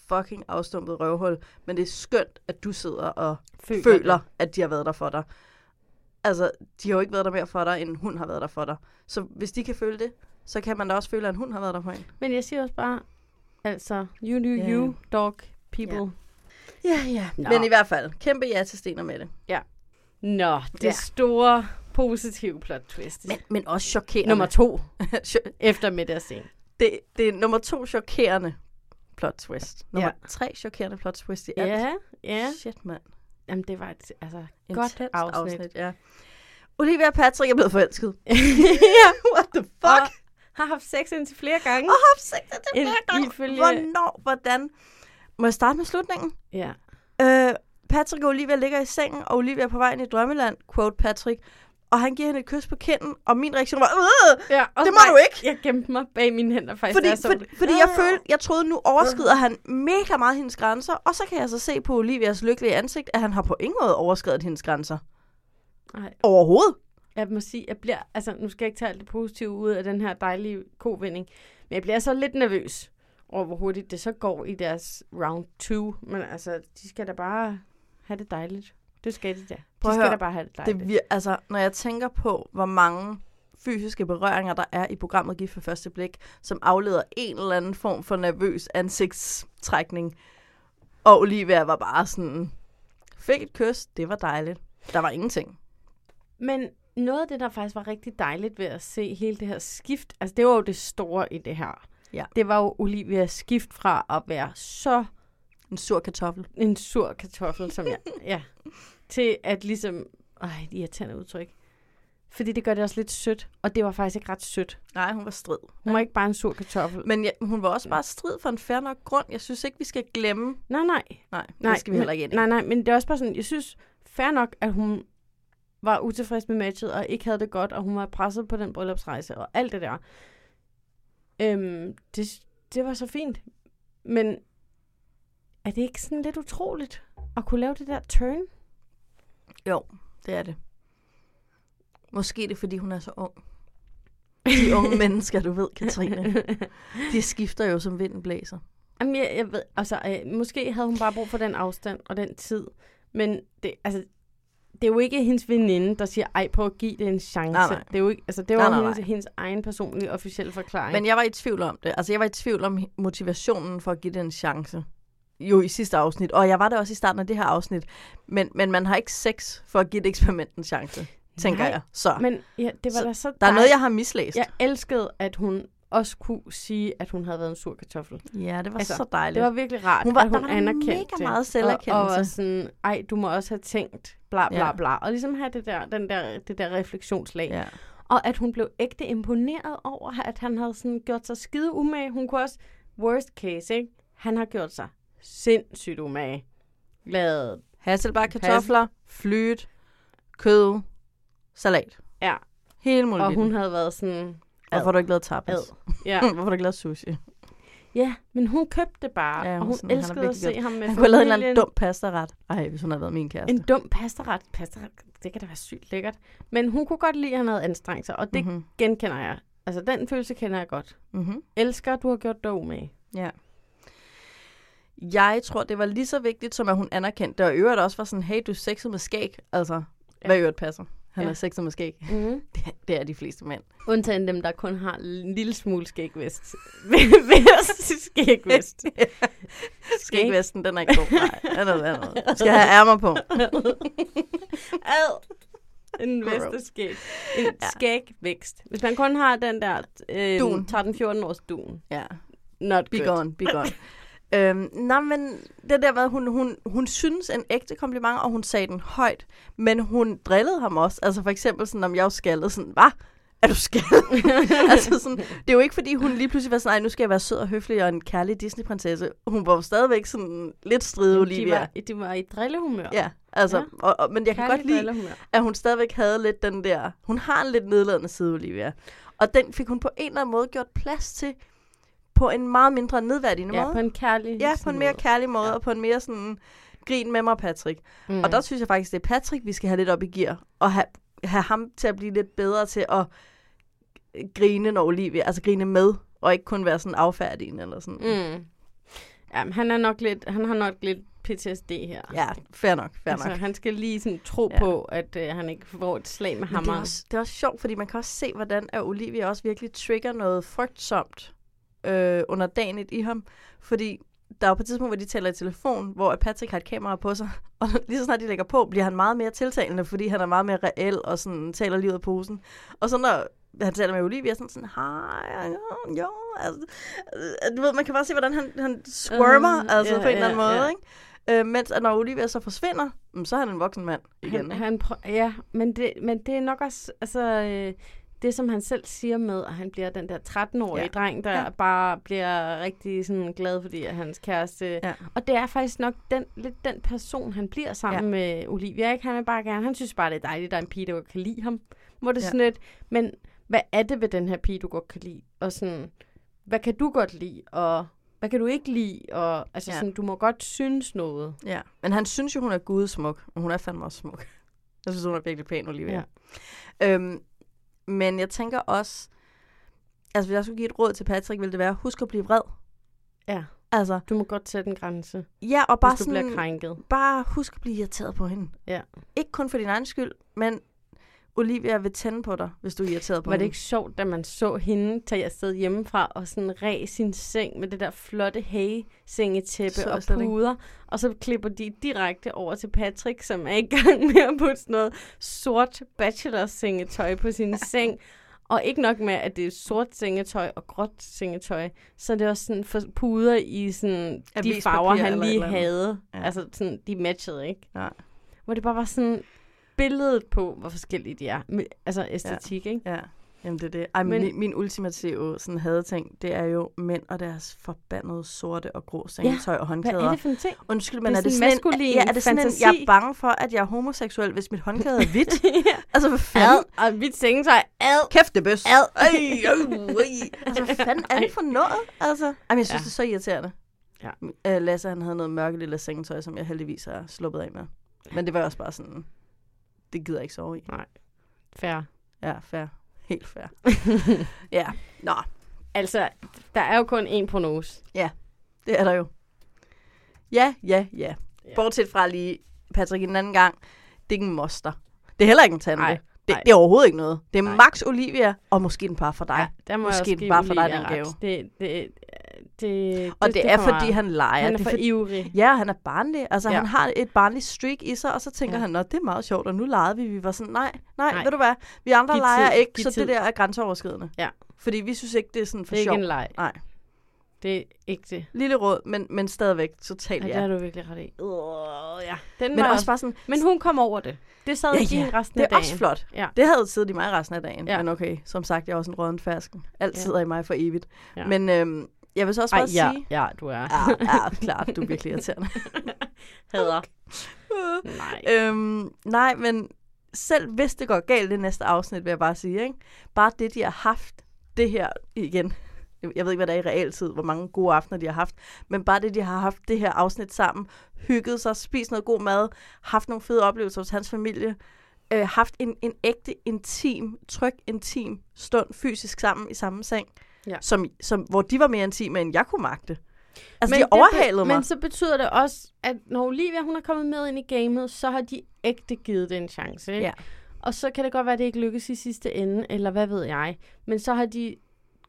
fucking afstumpet røvhul, men det er skønt, at du sidder og Føler føler, at de har været der for dig. Altså, de har jo ikke været der mere for dig, end hun har været der for dig. Så hvis de kan føle det, så kan man da også føle, at en hund har været der for en. Men jeg siger også bare, altså, you do Ja. you, dog people. Ja, ja. Nå. Men i hvert fald, kæmpe ja til Sten og Mette. Ja. Nå, det Ja. store positive plot twist. Men, men også chokerende. Nummer to, efter middagsscenen. det, det er nummer to chokerende plot twist. Nummer Ja. tre chokerende plot twist i alt. Ja, ja. Shit, mand. Jamen, det var et altså, Intenst godt afsnit. afsnit. ja. Olivia og Patrick er blevet forelsket. ja. What the fuck? Og har haft sex indtil flere gange. Og haft sex til En- flere gange. ifølge- Hvornår? Hvordan? Må jeg starte med slutningen? Ja. Øh, Patrick og Olivia ligger i sengen, og Olivia er på vej ind i drømmeland, quote Patrick. Og han giver hende et kys på kinden, og min reaktion var, øh, ja det må mig- du ikke. Jeg gemte mig bag mine hænder faktisk. Fordi, så for, det. fordi jeg følte, jeg troede, nu overskrider han mega meget hendes grænser, og så kan jeg så se på Olivias lykkelige ansigt, at han har på ingen måde overskrevet hendes grænser. Nej. Overhovedet. Jeg må sige, jeg bliver, altså nu skal jeg ikke tage alt det positive ud af den her dejlige kovending, men jeg bliver så lidt nervøs over, hvor hurtigt det så går i deres round 2. Men altså, de skal da bare have det dejligt. Det skal de da. De Prøv skal høre, da bare have det dejligt. Det vir- altså, når jeg tænker på, hvor mange fysiske berøringer, der er i programmet Gift for første blik, som afleder en eller anden form for nervøs ansigtstrækning. Og Olivia var bare sådan, fik et kys, det var dejligt. Der var ingenting. Men noget af det, der faktisk var rigtig dejligt ved at se hele det her skift, altså det var jo det store i det her. Ja. Det var jo Olivias skift fra at være så En sur kartoffel. en sur kartoffel, som jeg, ja, til at ligesom, ej, et irriterende udtryk. Fordi det gør det også lidt sødt, og det var faktisk ikke ret sødt. Nej, hun var strid. Hun var ikke bare en sur kartoffel. Men ja, hun var også bare strid for en fair nok grund. Jeg synes ikke, vi skal glemme. Nej, nej. Nej, Nej, det skal vi heller ikke ind. Nej, nej, men det er også bare sådan, jeg synes fair nok, at hun var utilfreds med matchet, og ikke havde det godt, og hun var presset på den bryllupsrejse, og alt det der. Øhm, det, det var så fint. Men er det ikke sådan lidt utroligt at kunne lave det der turn? Jo, det er det. Måske er det, fordi hun er så ung. De unge mennesker, du ved, Katrine. De skifter jo som vinden blæser. Jamen, jeg, jeg ved, altså, øh, måske havde hun bare brug for den afstand og den tid. Men det, altså, det er jo ikke hendes veninde, der siger, ej, prøv at give det en chance. Nej, nej. Det er jo ikke, altså, det var Nej, nej, hendes, hendes egen personlige officielle forklaring. Men jeg var i tvivl om det. Altså, jeg var i tvivl om motivationen for at give det en chance. Jo, i sidste afsnit. Og jeg var det også i starten af det her afsnit. Men, men man har ikke sex for at give et eksperiment en chance, tænker Nej, jeg. Så Men ja, det var Så da så der er noget, jeg har mislæst. Jeg elskede, at hun også kunne sige, at hun havde været en sur kartoffel. Ja, det var så dejligt. Det var virkelig rart, Hun var- at der hun var anerkendte mega meget selverkendelse. Og, og var sådan, ej, du må også have tænkt, bla bla Ja. bla. Og ligesom have det der, den der, det der refleksionslag. Ja. Og at hun blev ægte imponeret over, at han havde sådan gjort sig skide umage. Hun kunne også, worst case, ikke? Han har gjort sig sindssygt umage. Lavet Hasselbak kartofler, flyt, kød, salat. Ja. Hele Og muligheden. hun havde været sådan... Hvorfor har du ikke lavet tapas? Ad. Ja. Hvorfor har du ikke lavet sushi? Ja, men hun købte det bare, Ja, og hun sådan, elskede at se gjort- ham med Han kunne have lavet en eller dum pastaret. Ej, hvis hun havde været min kæreste. En dum pastaret. Pastaret, det kan da være sygt lækkert. Men hun kunne godt lide, at han havde anstrengt sig, og det Mhm. mm-hmm. genkender jeg. Altså, den følelse kender jeg godt. Mhm. Elsker, at du har gjort dig med. Ja. Jeg tror, det var lige så vigtigt, som at hun anerkendte det. Og øvrigt også var sådan, hey, du er sexet med skæg. Altså, ja. hvad øvrigt passer. Han Ja. er sexet med skæg. Mm-hmm. Det, det er de fleste mænd. Undtagen dem, der kun har en lille smule skægvest. Vest, skægvest. Skægvesten, den er ikke god. Nej, den er, den skal have ærmer på. Ad. En vesteskæg. En Ja. ja. skægvækst. Hvis man kun har den der øh, Dun. 13-14 års dun. Ja. Not Be good. gone, be gone. Øhm, nej, men det der med, hun, hun, hun synes en ægte kompliment, og hun sagde den højt, men hun drillede ham også. Altså for eksempel sådan, om jeg var skaldet, sådan, hvad? Er du skaldet? altså sådan, det er jo ikke, fordi hun lige pludselig var sådan, nej, nu skal jeg være sød og høflig og en kærlig Disney-prinsesse. Hun var jo stadigvæk sådan lidt stride, De Olivia. var, de var i drillehumør. Ja, altså, Ja. Og, og, men jeg kan godt lide, at hun stadigvæk havde lidt den der, hun har en lidt nedladende side, Olivia. Og den fik hun på en eller anden måde gjort plads til, på en meget mindre nedværdigende Ja, måde. på en kærlig Ja, på en mere kærlig måde, Ja. og på en mere sådan, grin med mig, Patrick. Mm. Og der synes jeg faktisk, det er Patrick, vi skal have lidt op i gear, og have, have ham til at blive lidt bedre til at grine, når Olivia, altså grine med, og ikke kun være sådan affærdigende eller sådan. Mm. Jamen, han er nok lidt, han har nok lidt PTSD her. Ja, fair nok, fair altså, nok. han skal lige sådan tro Ja. på, at øh, han ikke får et slag med Men det er, hammeren. også, det er også sjovt, fordi man kan også se, hvordan at Olivia også virkelig trigger noget frygtsomt øh, under dagen i ham. Fordi der er jo på et tidspunkt, hvor de taler i telefon, hvor Patrick har et kamera på sig, og lige så snart de lægger på, bliver han meget mere tiltalende, fordi han er meget mere reel og sådan taler lige ud af posen. Og så når han taler med Olivia, sådan sådan, hej, jo, jo, altså, øh, du ved, man kan bare se, hvordan han, han squirmer, uh, altså ja, på en eller anden måde, ja. ikke? Øh, mens at når Olivia så forsvinder, mm, så er han en voksen mand igen. Han, han prø- ja, men det, men det er nok også, altså, øh, det som han selv siger med, at han bliver den der 13-årige Ja. dreng, der Ja. bare bliver rigtig sådan glad, fordi at hans kæreste... Ja. Og det er faktisk nok den, lidt den person, han bliver sammen ja. med Olivia. Ikke? Han vil bare gerne, han synes bare, det er dejligt, at der er en pige, der godt kan lide ham. Hvor det er Ja. sådan lidt, men hvad er det ved den her pige, du godt kan lide? Og sådan, hvad kan du godt lide? Og hvad kan du ikke lide? Og altså Ja. sådan, du må godt synes noget. Ja, men han synes jo, hun er gudsmuk, og hun er fandme også smuk. Jeg synes, hun er virkelig pæn, Olivia. Ja. Øhm, men jeg tænker også, altså hvis jeg skulle give et råd til Patrick, ville det være, husk at blive vred. Ja. Altså, Du må godt sætte en grænse, ja, og bare hvis du sådan, bliver krænket. bare husk at blive irriteret på hende. Ja. Ikke kun for din egen skyld, men Olivia vil tænde på dig, hvis du er irriteret på Var det hende. ikke sjovt, da man så hende tage afsted hjemmefra og sådan ræ sin seng med det der flotte hay-sengetæppe og slet ikke. puder, og så klipper de direkte over til Patrick, som er i gang med at putte sådan noget sort bachelor-sengetøj på sin seng. Og ikke nok med, at det er sort sengetøj og gråt sengetøj, så er det også sådan for puder i sådan de farver, han lige havde. Ja. Altså sådan, de matchede, ikke? Ja. Hvor det bare var sådan billedet på, hvor forskellige de er. Altså æstetik, ja. ikke? Ja, jamen det er det. Ej, men min, min ultimative sådan hadeting, det er jo mænd og deres forbandede sorte og grå sengetøj og Hvad håndklæder. er det for en ting? Undskyld, men Det er er det sådan sådan, en, ja, er det sådan en, jeg er bange for, at jeg er homoseksuel, hvis mit håndklæde er hvidt? ja. altså, hvad fanden? Ad, og mit sengetøj, ad. Kæft, det bøs. Ad. Ej, øh, øh. altså, hvad fanden er det for noget? Altså, Ej, men jeg synes, Ja. det er så irriterende. Ja. Uh, Lasse, han havde noget mørke lille sengetøj, som jeg heldigvis har sluppet af med. Men det var også bare sådan, det gider jeg ikke sove i. Nej, fair. Ja, fair. Helt fair. ja, nå. Altså, der er jo kun én prognose. Ja, det er der jo. Ja, ja, ja. Ja. Bortset fra lige, Patrick, en anden gang, det er ikke en moster. Det er heller ikke en tante. Nej, det, nej. det er overhovedet ikke noget. Det er Nej. max Olivia, og måske en par for dig. der må måske jeg en bare for dig den gave. Det, det, det, Og det, det er, for fordi han leger. Han er det for for, ivrig. Ja, han er barnlig. Altså, Ja. han har et barnligt streak i sig, og så tænker Ja. han, at det er meget sjovt, og nu legede vi. Vi var sådan, nej, nej, Nej. ved du hvad? Vi andre Giv leger tid, ikke, giv så tid. det der er grænseoverskridende. Ja. Fordi vi synes ikke, det er sådan for Det er sjov. ikke en leg. Nej. Det er ikke det. Lille råd, men, men stadigvæk totalt Ja, ja. det har du virkelig ret i. Uh, ja. Den Men var, også bare sådan, men hun kom over det. Det sad Ja, i ja. resten det af er dagen. også flot. Ja. Det havde siddet i mig resten af dagen. Ja. Men okay, som sagt, jeg er også en rådden fersken. Alt Ja. sidder i mig for evigt. Ja. Men øhm, jeg vil så også Ej, bare ja, sige... ja, du er. Ja, ja, klart, du er virkelig irriterende. Hader. Nej. øhm, nej, men selv hvis det går galt det næste afsnit, vil jeg bare sige, ikke? bare det, de har haft, det her igen, jeg ved ikke, hvad der er i realtid, hvor mange gode aftener de har haft, men bare det, de har haft det her afsnit sammen, hygget sig, spist noget god mad, haft nogle fede oplevelser hos hans familie, øh, haft en, en ægte, intim, tryg, intim stund fysisk sammen i samme seng, Ja. som, som, hvor de var mere intime, end jeg kunne magte. Altså, Men de det overhalede mig. Men så betyder det også, at når Olivia hun er kommet med ind i gamet, så har de ægte givet det en chance. Ikke? Ja. Og så kan det godt være, at det ikke lykkes i sidste ende, eller hvad ved jeg. Men så har de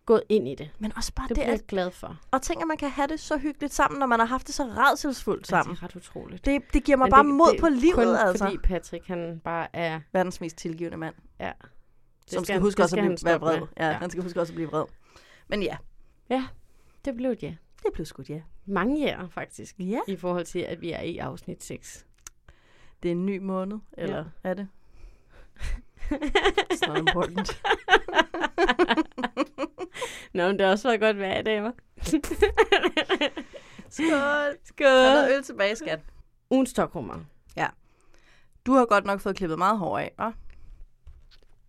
gået ind i det. Men også bare Det det, bliver jeg glad for. og tænk, at man kan have det så hyggeligt sammen, når man har haft det så redselsfuldt sammen. Det er ret utroligt. Det, det giver mig Men bare det, mod det, på livet, kun altså. fordi Patrick, han bare er... Verdens mest tilgivende mand. Ja. Det Som skal, han- huske også skal at blive, være vred. Ja, ja, han skal huske også at blive vred. Men ja, Ja, det blev det ja. det blev sgu et ja. mange jer, faktisk. Ja. I forhold til, at vi er i afsnit 6. Det er en ny måned, eller ja. er det? It's not important. Nå, men det har også været godt vejr i dag, hva'? Skål. Skål. Der er øl tilbage, skat. Ugen Stockholmer. Ja. Du har godt nok fået klippet meget hår af, hva'?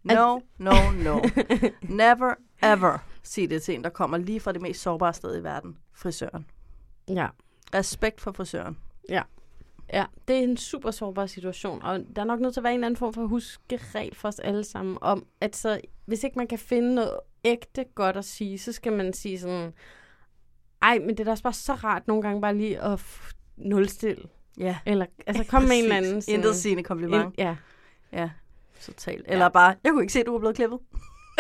No, no, no. Never, ever sig det til en, der kommer lige fra det mest sårbare sted i verden. Frisøren. Ja. Respekt for frisøren. Ja. Ja, det er en super sårbar situation, og der er nok nødt til at være en eller anden form for huskeregel for os alle sammen, om at så, hvis ikke man kan finde noget ægte godt at sige, så skal man sige sådan, ej, men det er da også bare så rart nogle gange bare lige at f- nulstille. Ja. Eller, altså kom med en eller anden sådan... Intet sigende kompliment. En, ja. Ja, totalt. Eller bare, jeg kunne ikke se, at du var blevet klippet.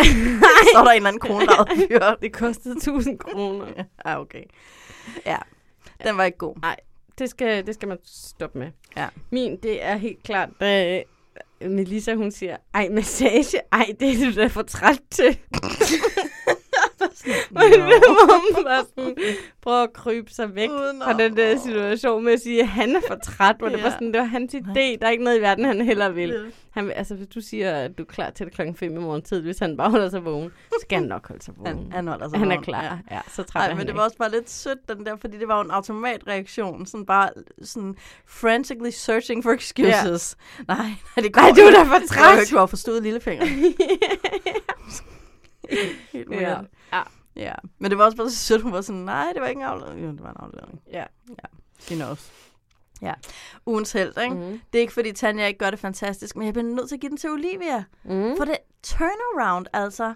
så er der en eller anden kronravet fyr. Det kostede 1000 kroner. ja, ah, okay. Ja, den var ikke god. Nej, det skal, det skal man stoppe med. Ja. Min, det er helt klart, da Melissa, hun siger, ej, massage, ej, det er du da for træt til. No. Hvor hun bare sådan, prøver at krybe sig væk Uden fra den der situation med at sige, at han er for træt, hvor det Ja. var sådan, det var hans idé, der er ikke noget i verden, han heller vil. Han, vil- altså, hvis du siger, at du er klar til det klokken 5 i morgen tid, hvis han bare holder sig vågen, så skal han nok holde sig vågen. Han, han holder sig han er klar. Ja. Ja, så træt Nej, er men han det ikke. var også bare lidt sødt, den der, fordi det var en automatreaktion. Sådan bare sådan frantically searching for excuses. Ja. Nej, nej, det går Nej, du er da ikke. for Jeg træt. har ikke, du har forstået lillefinger. Helt Ja. ja. ja. Men det var også bare så sødt, hun var sådan, nej, det var ikke en afledning. Jo, det var en afledning. Ja. Ja, she knows. Ja. Ugens held, ikke? Mhm. Det er ikke, fordi Tanja ikke gør det fantastisk, men jeg bliver nødt til at give den til Olivia. Mm. For det turnaround, altså,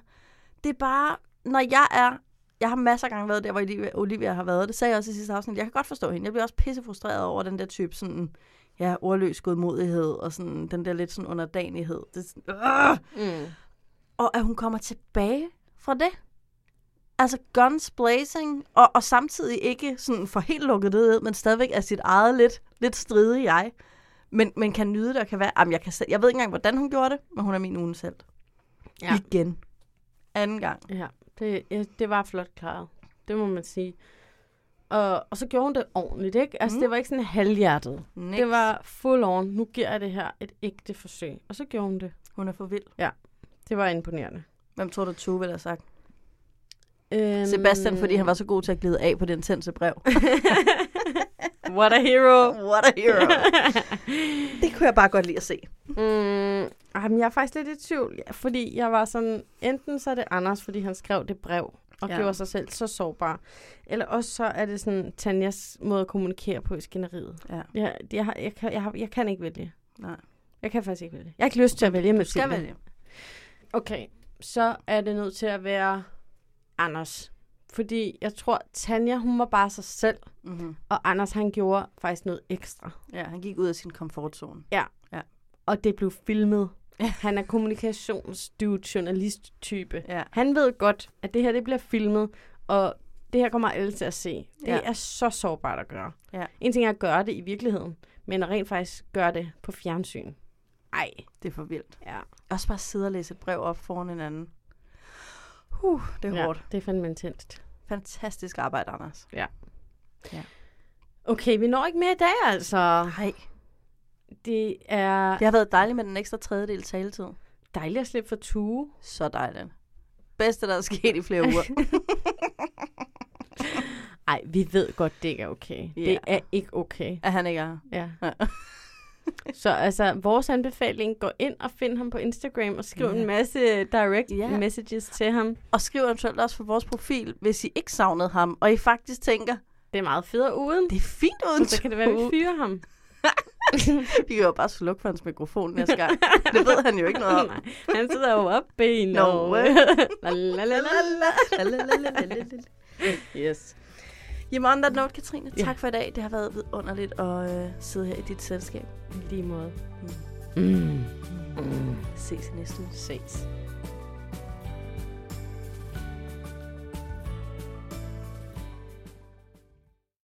det er bare, når jeg er, jeg har masser af gange været der, hvor Olivia, Olivia har været, det sagde jeg også i sidste afsnit, jeg kan godt forstå hende, jeg bliver også pisse frustreret over den der type sådan, ja, ordløs godmodighed, og sådan, den der lidt sådan underdanighed. Det sådan, øh! Mm. Og at hun kommer tilbage fra det. Altså guns blazing, og, og samtidig ikke sådan for helt lukket det ned, men stadigvæk er sit eget lidt, lidt stridige jeg. Men, men kan nyde det og kan være... Jamen, jeg, kan, se- jeg ved ikke engang, hvordan hun gjorde det, men hun er min ugen selv. Ja. Igen. Anden gang. Ja, det, ja, det var flot klaret. Det må man sige. Og, og så gjorde hun det ordentligt, ikke? Altså, mm. det var ikke sådan halvhjertet. Niks. Det var full on. Nu giver jeg det her et ægte forsøg. Og så gjorde hun det. Hun er for vild. Ja, det var imponerende. Hvem tror du, Tove ville have sagt? Øhm, Sebastian, fordi han var så god til at glide af på det intense brev. What a hero. What a hero. det kunne jeg bare godt lide at se. Mm, jamen, jeg er faktisk lidt i tvivl, ja, fordi jeg var sådan, enten så er det Anders, fordi han skrev det brev, og Ja. gjorde sig selv så sårbar, eller også så er det sådan Tanjas måde at kommunikere på i skænderiet. Ja. Jeg, jeg, jeg, kan, jeg, har, jeg kan ikke vælge. Nej. Jeg kan faktisk ikke vælge. Jeg har ikke lyst til at vælge med Du skal vælge. Okay, så er det nødt til at være Anders. Fordi jeg tror, Tanja, hun var bare sig selv, Mm-hmm. og Anders, han gjorde faktisk noget ekstra. Ja, han gik ud af sin komfortzone. Ja. Ja. Og det blev filmet. Han er kommunikationsdude, journalist-type. Ja. Han ved godt, at det her det bliver filmet, og det her kommer alle til at se. Det Ja. er så sårbart at gøre. Ja. En ting er at gøre det i virkeligheden, men at rent faktisk gøre det på fjernsyn. Ej. Det er for vildt. Ja. Også bare sidde og læse et brev op foran en anden. Uh, det er ja, hårdt. det er fandme intenst. Fantastisk arbejde, Anders. Ja. Ja. Okay, vi når ikke mere i dag, altså. Nej. Det er Det har været dejligt med den ekstra tredjedel taletid. dejligt at slippe for tue. Så dejligt. Bedste, der er sket i flere uger. Ej, vi ved godt, det ikke er okay. Ja. Det er ikke okay. At han ikke er Ja. Ja. Så altså, vores anbefaling, gå ind og find ham på Instagram og skriv Ja. en masse direct Ja. messages til ham. Og skriv eventuelt også på vores profil, hvis I ikke savnede ham, og I faktisk tænker, Det er meget federe uden. det er fint uden Så kan det være, at vi fyrer ham. Vi kan jo bare slukke for hans mikrofon næste gang. Det ved han jo ikke noget om. Nej, han sidder jo oppe i No. Yes. Jamen, on that note, Katrine, Ja. tak for i dag. Det har været vidunderligt at øh, sidde her i dit selskab. I lige måde. Mm. Mm. Ses i næste uge. Ses.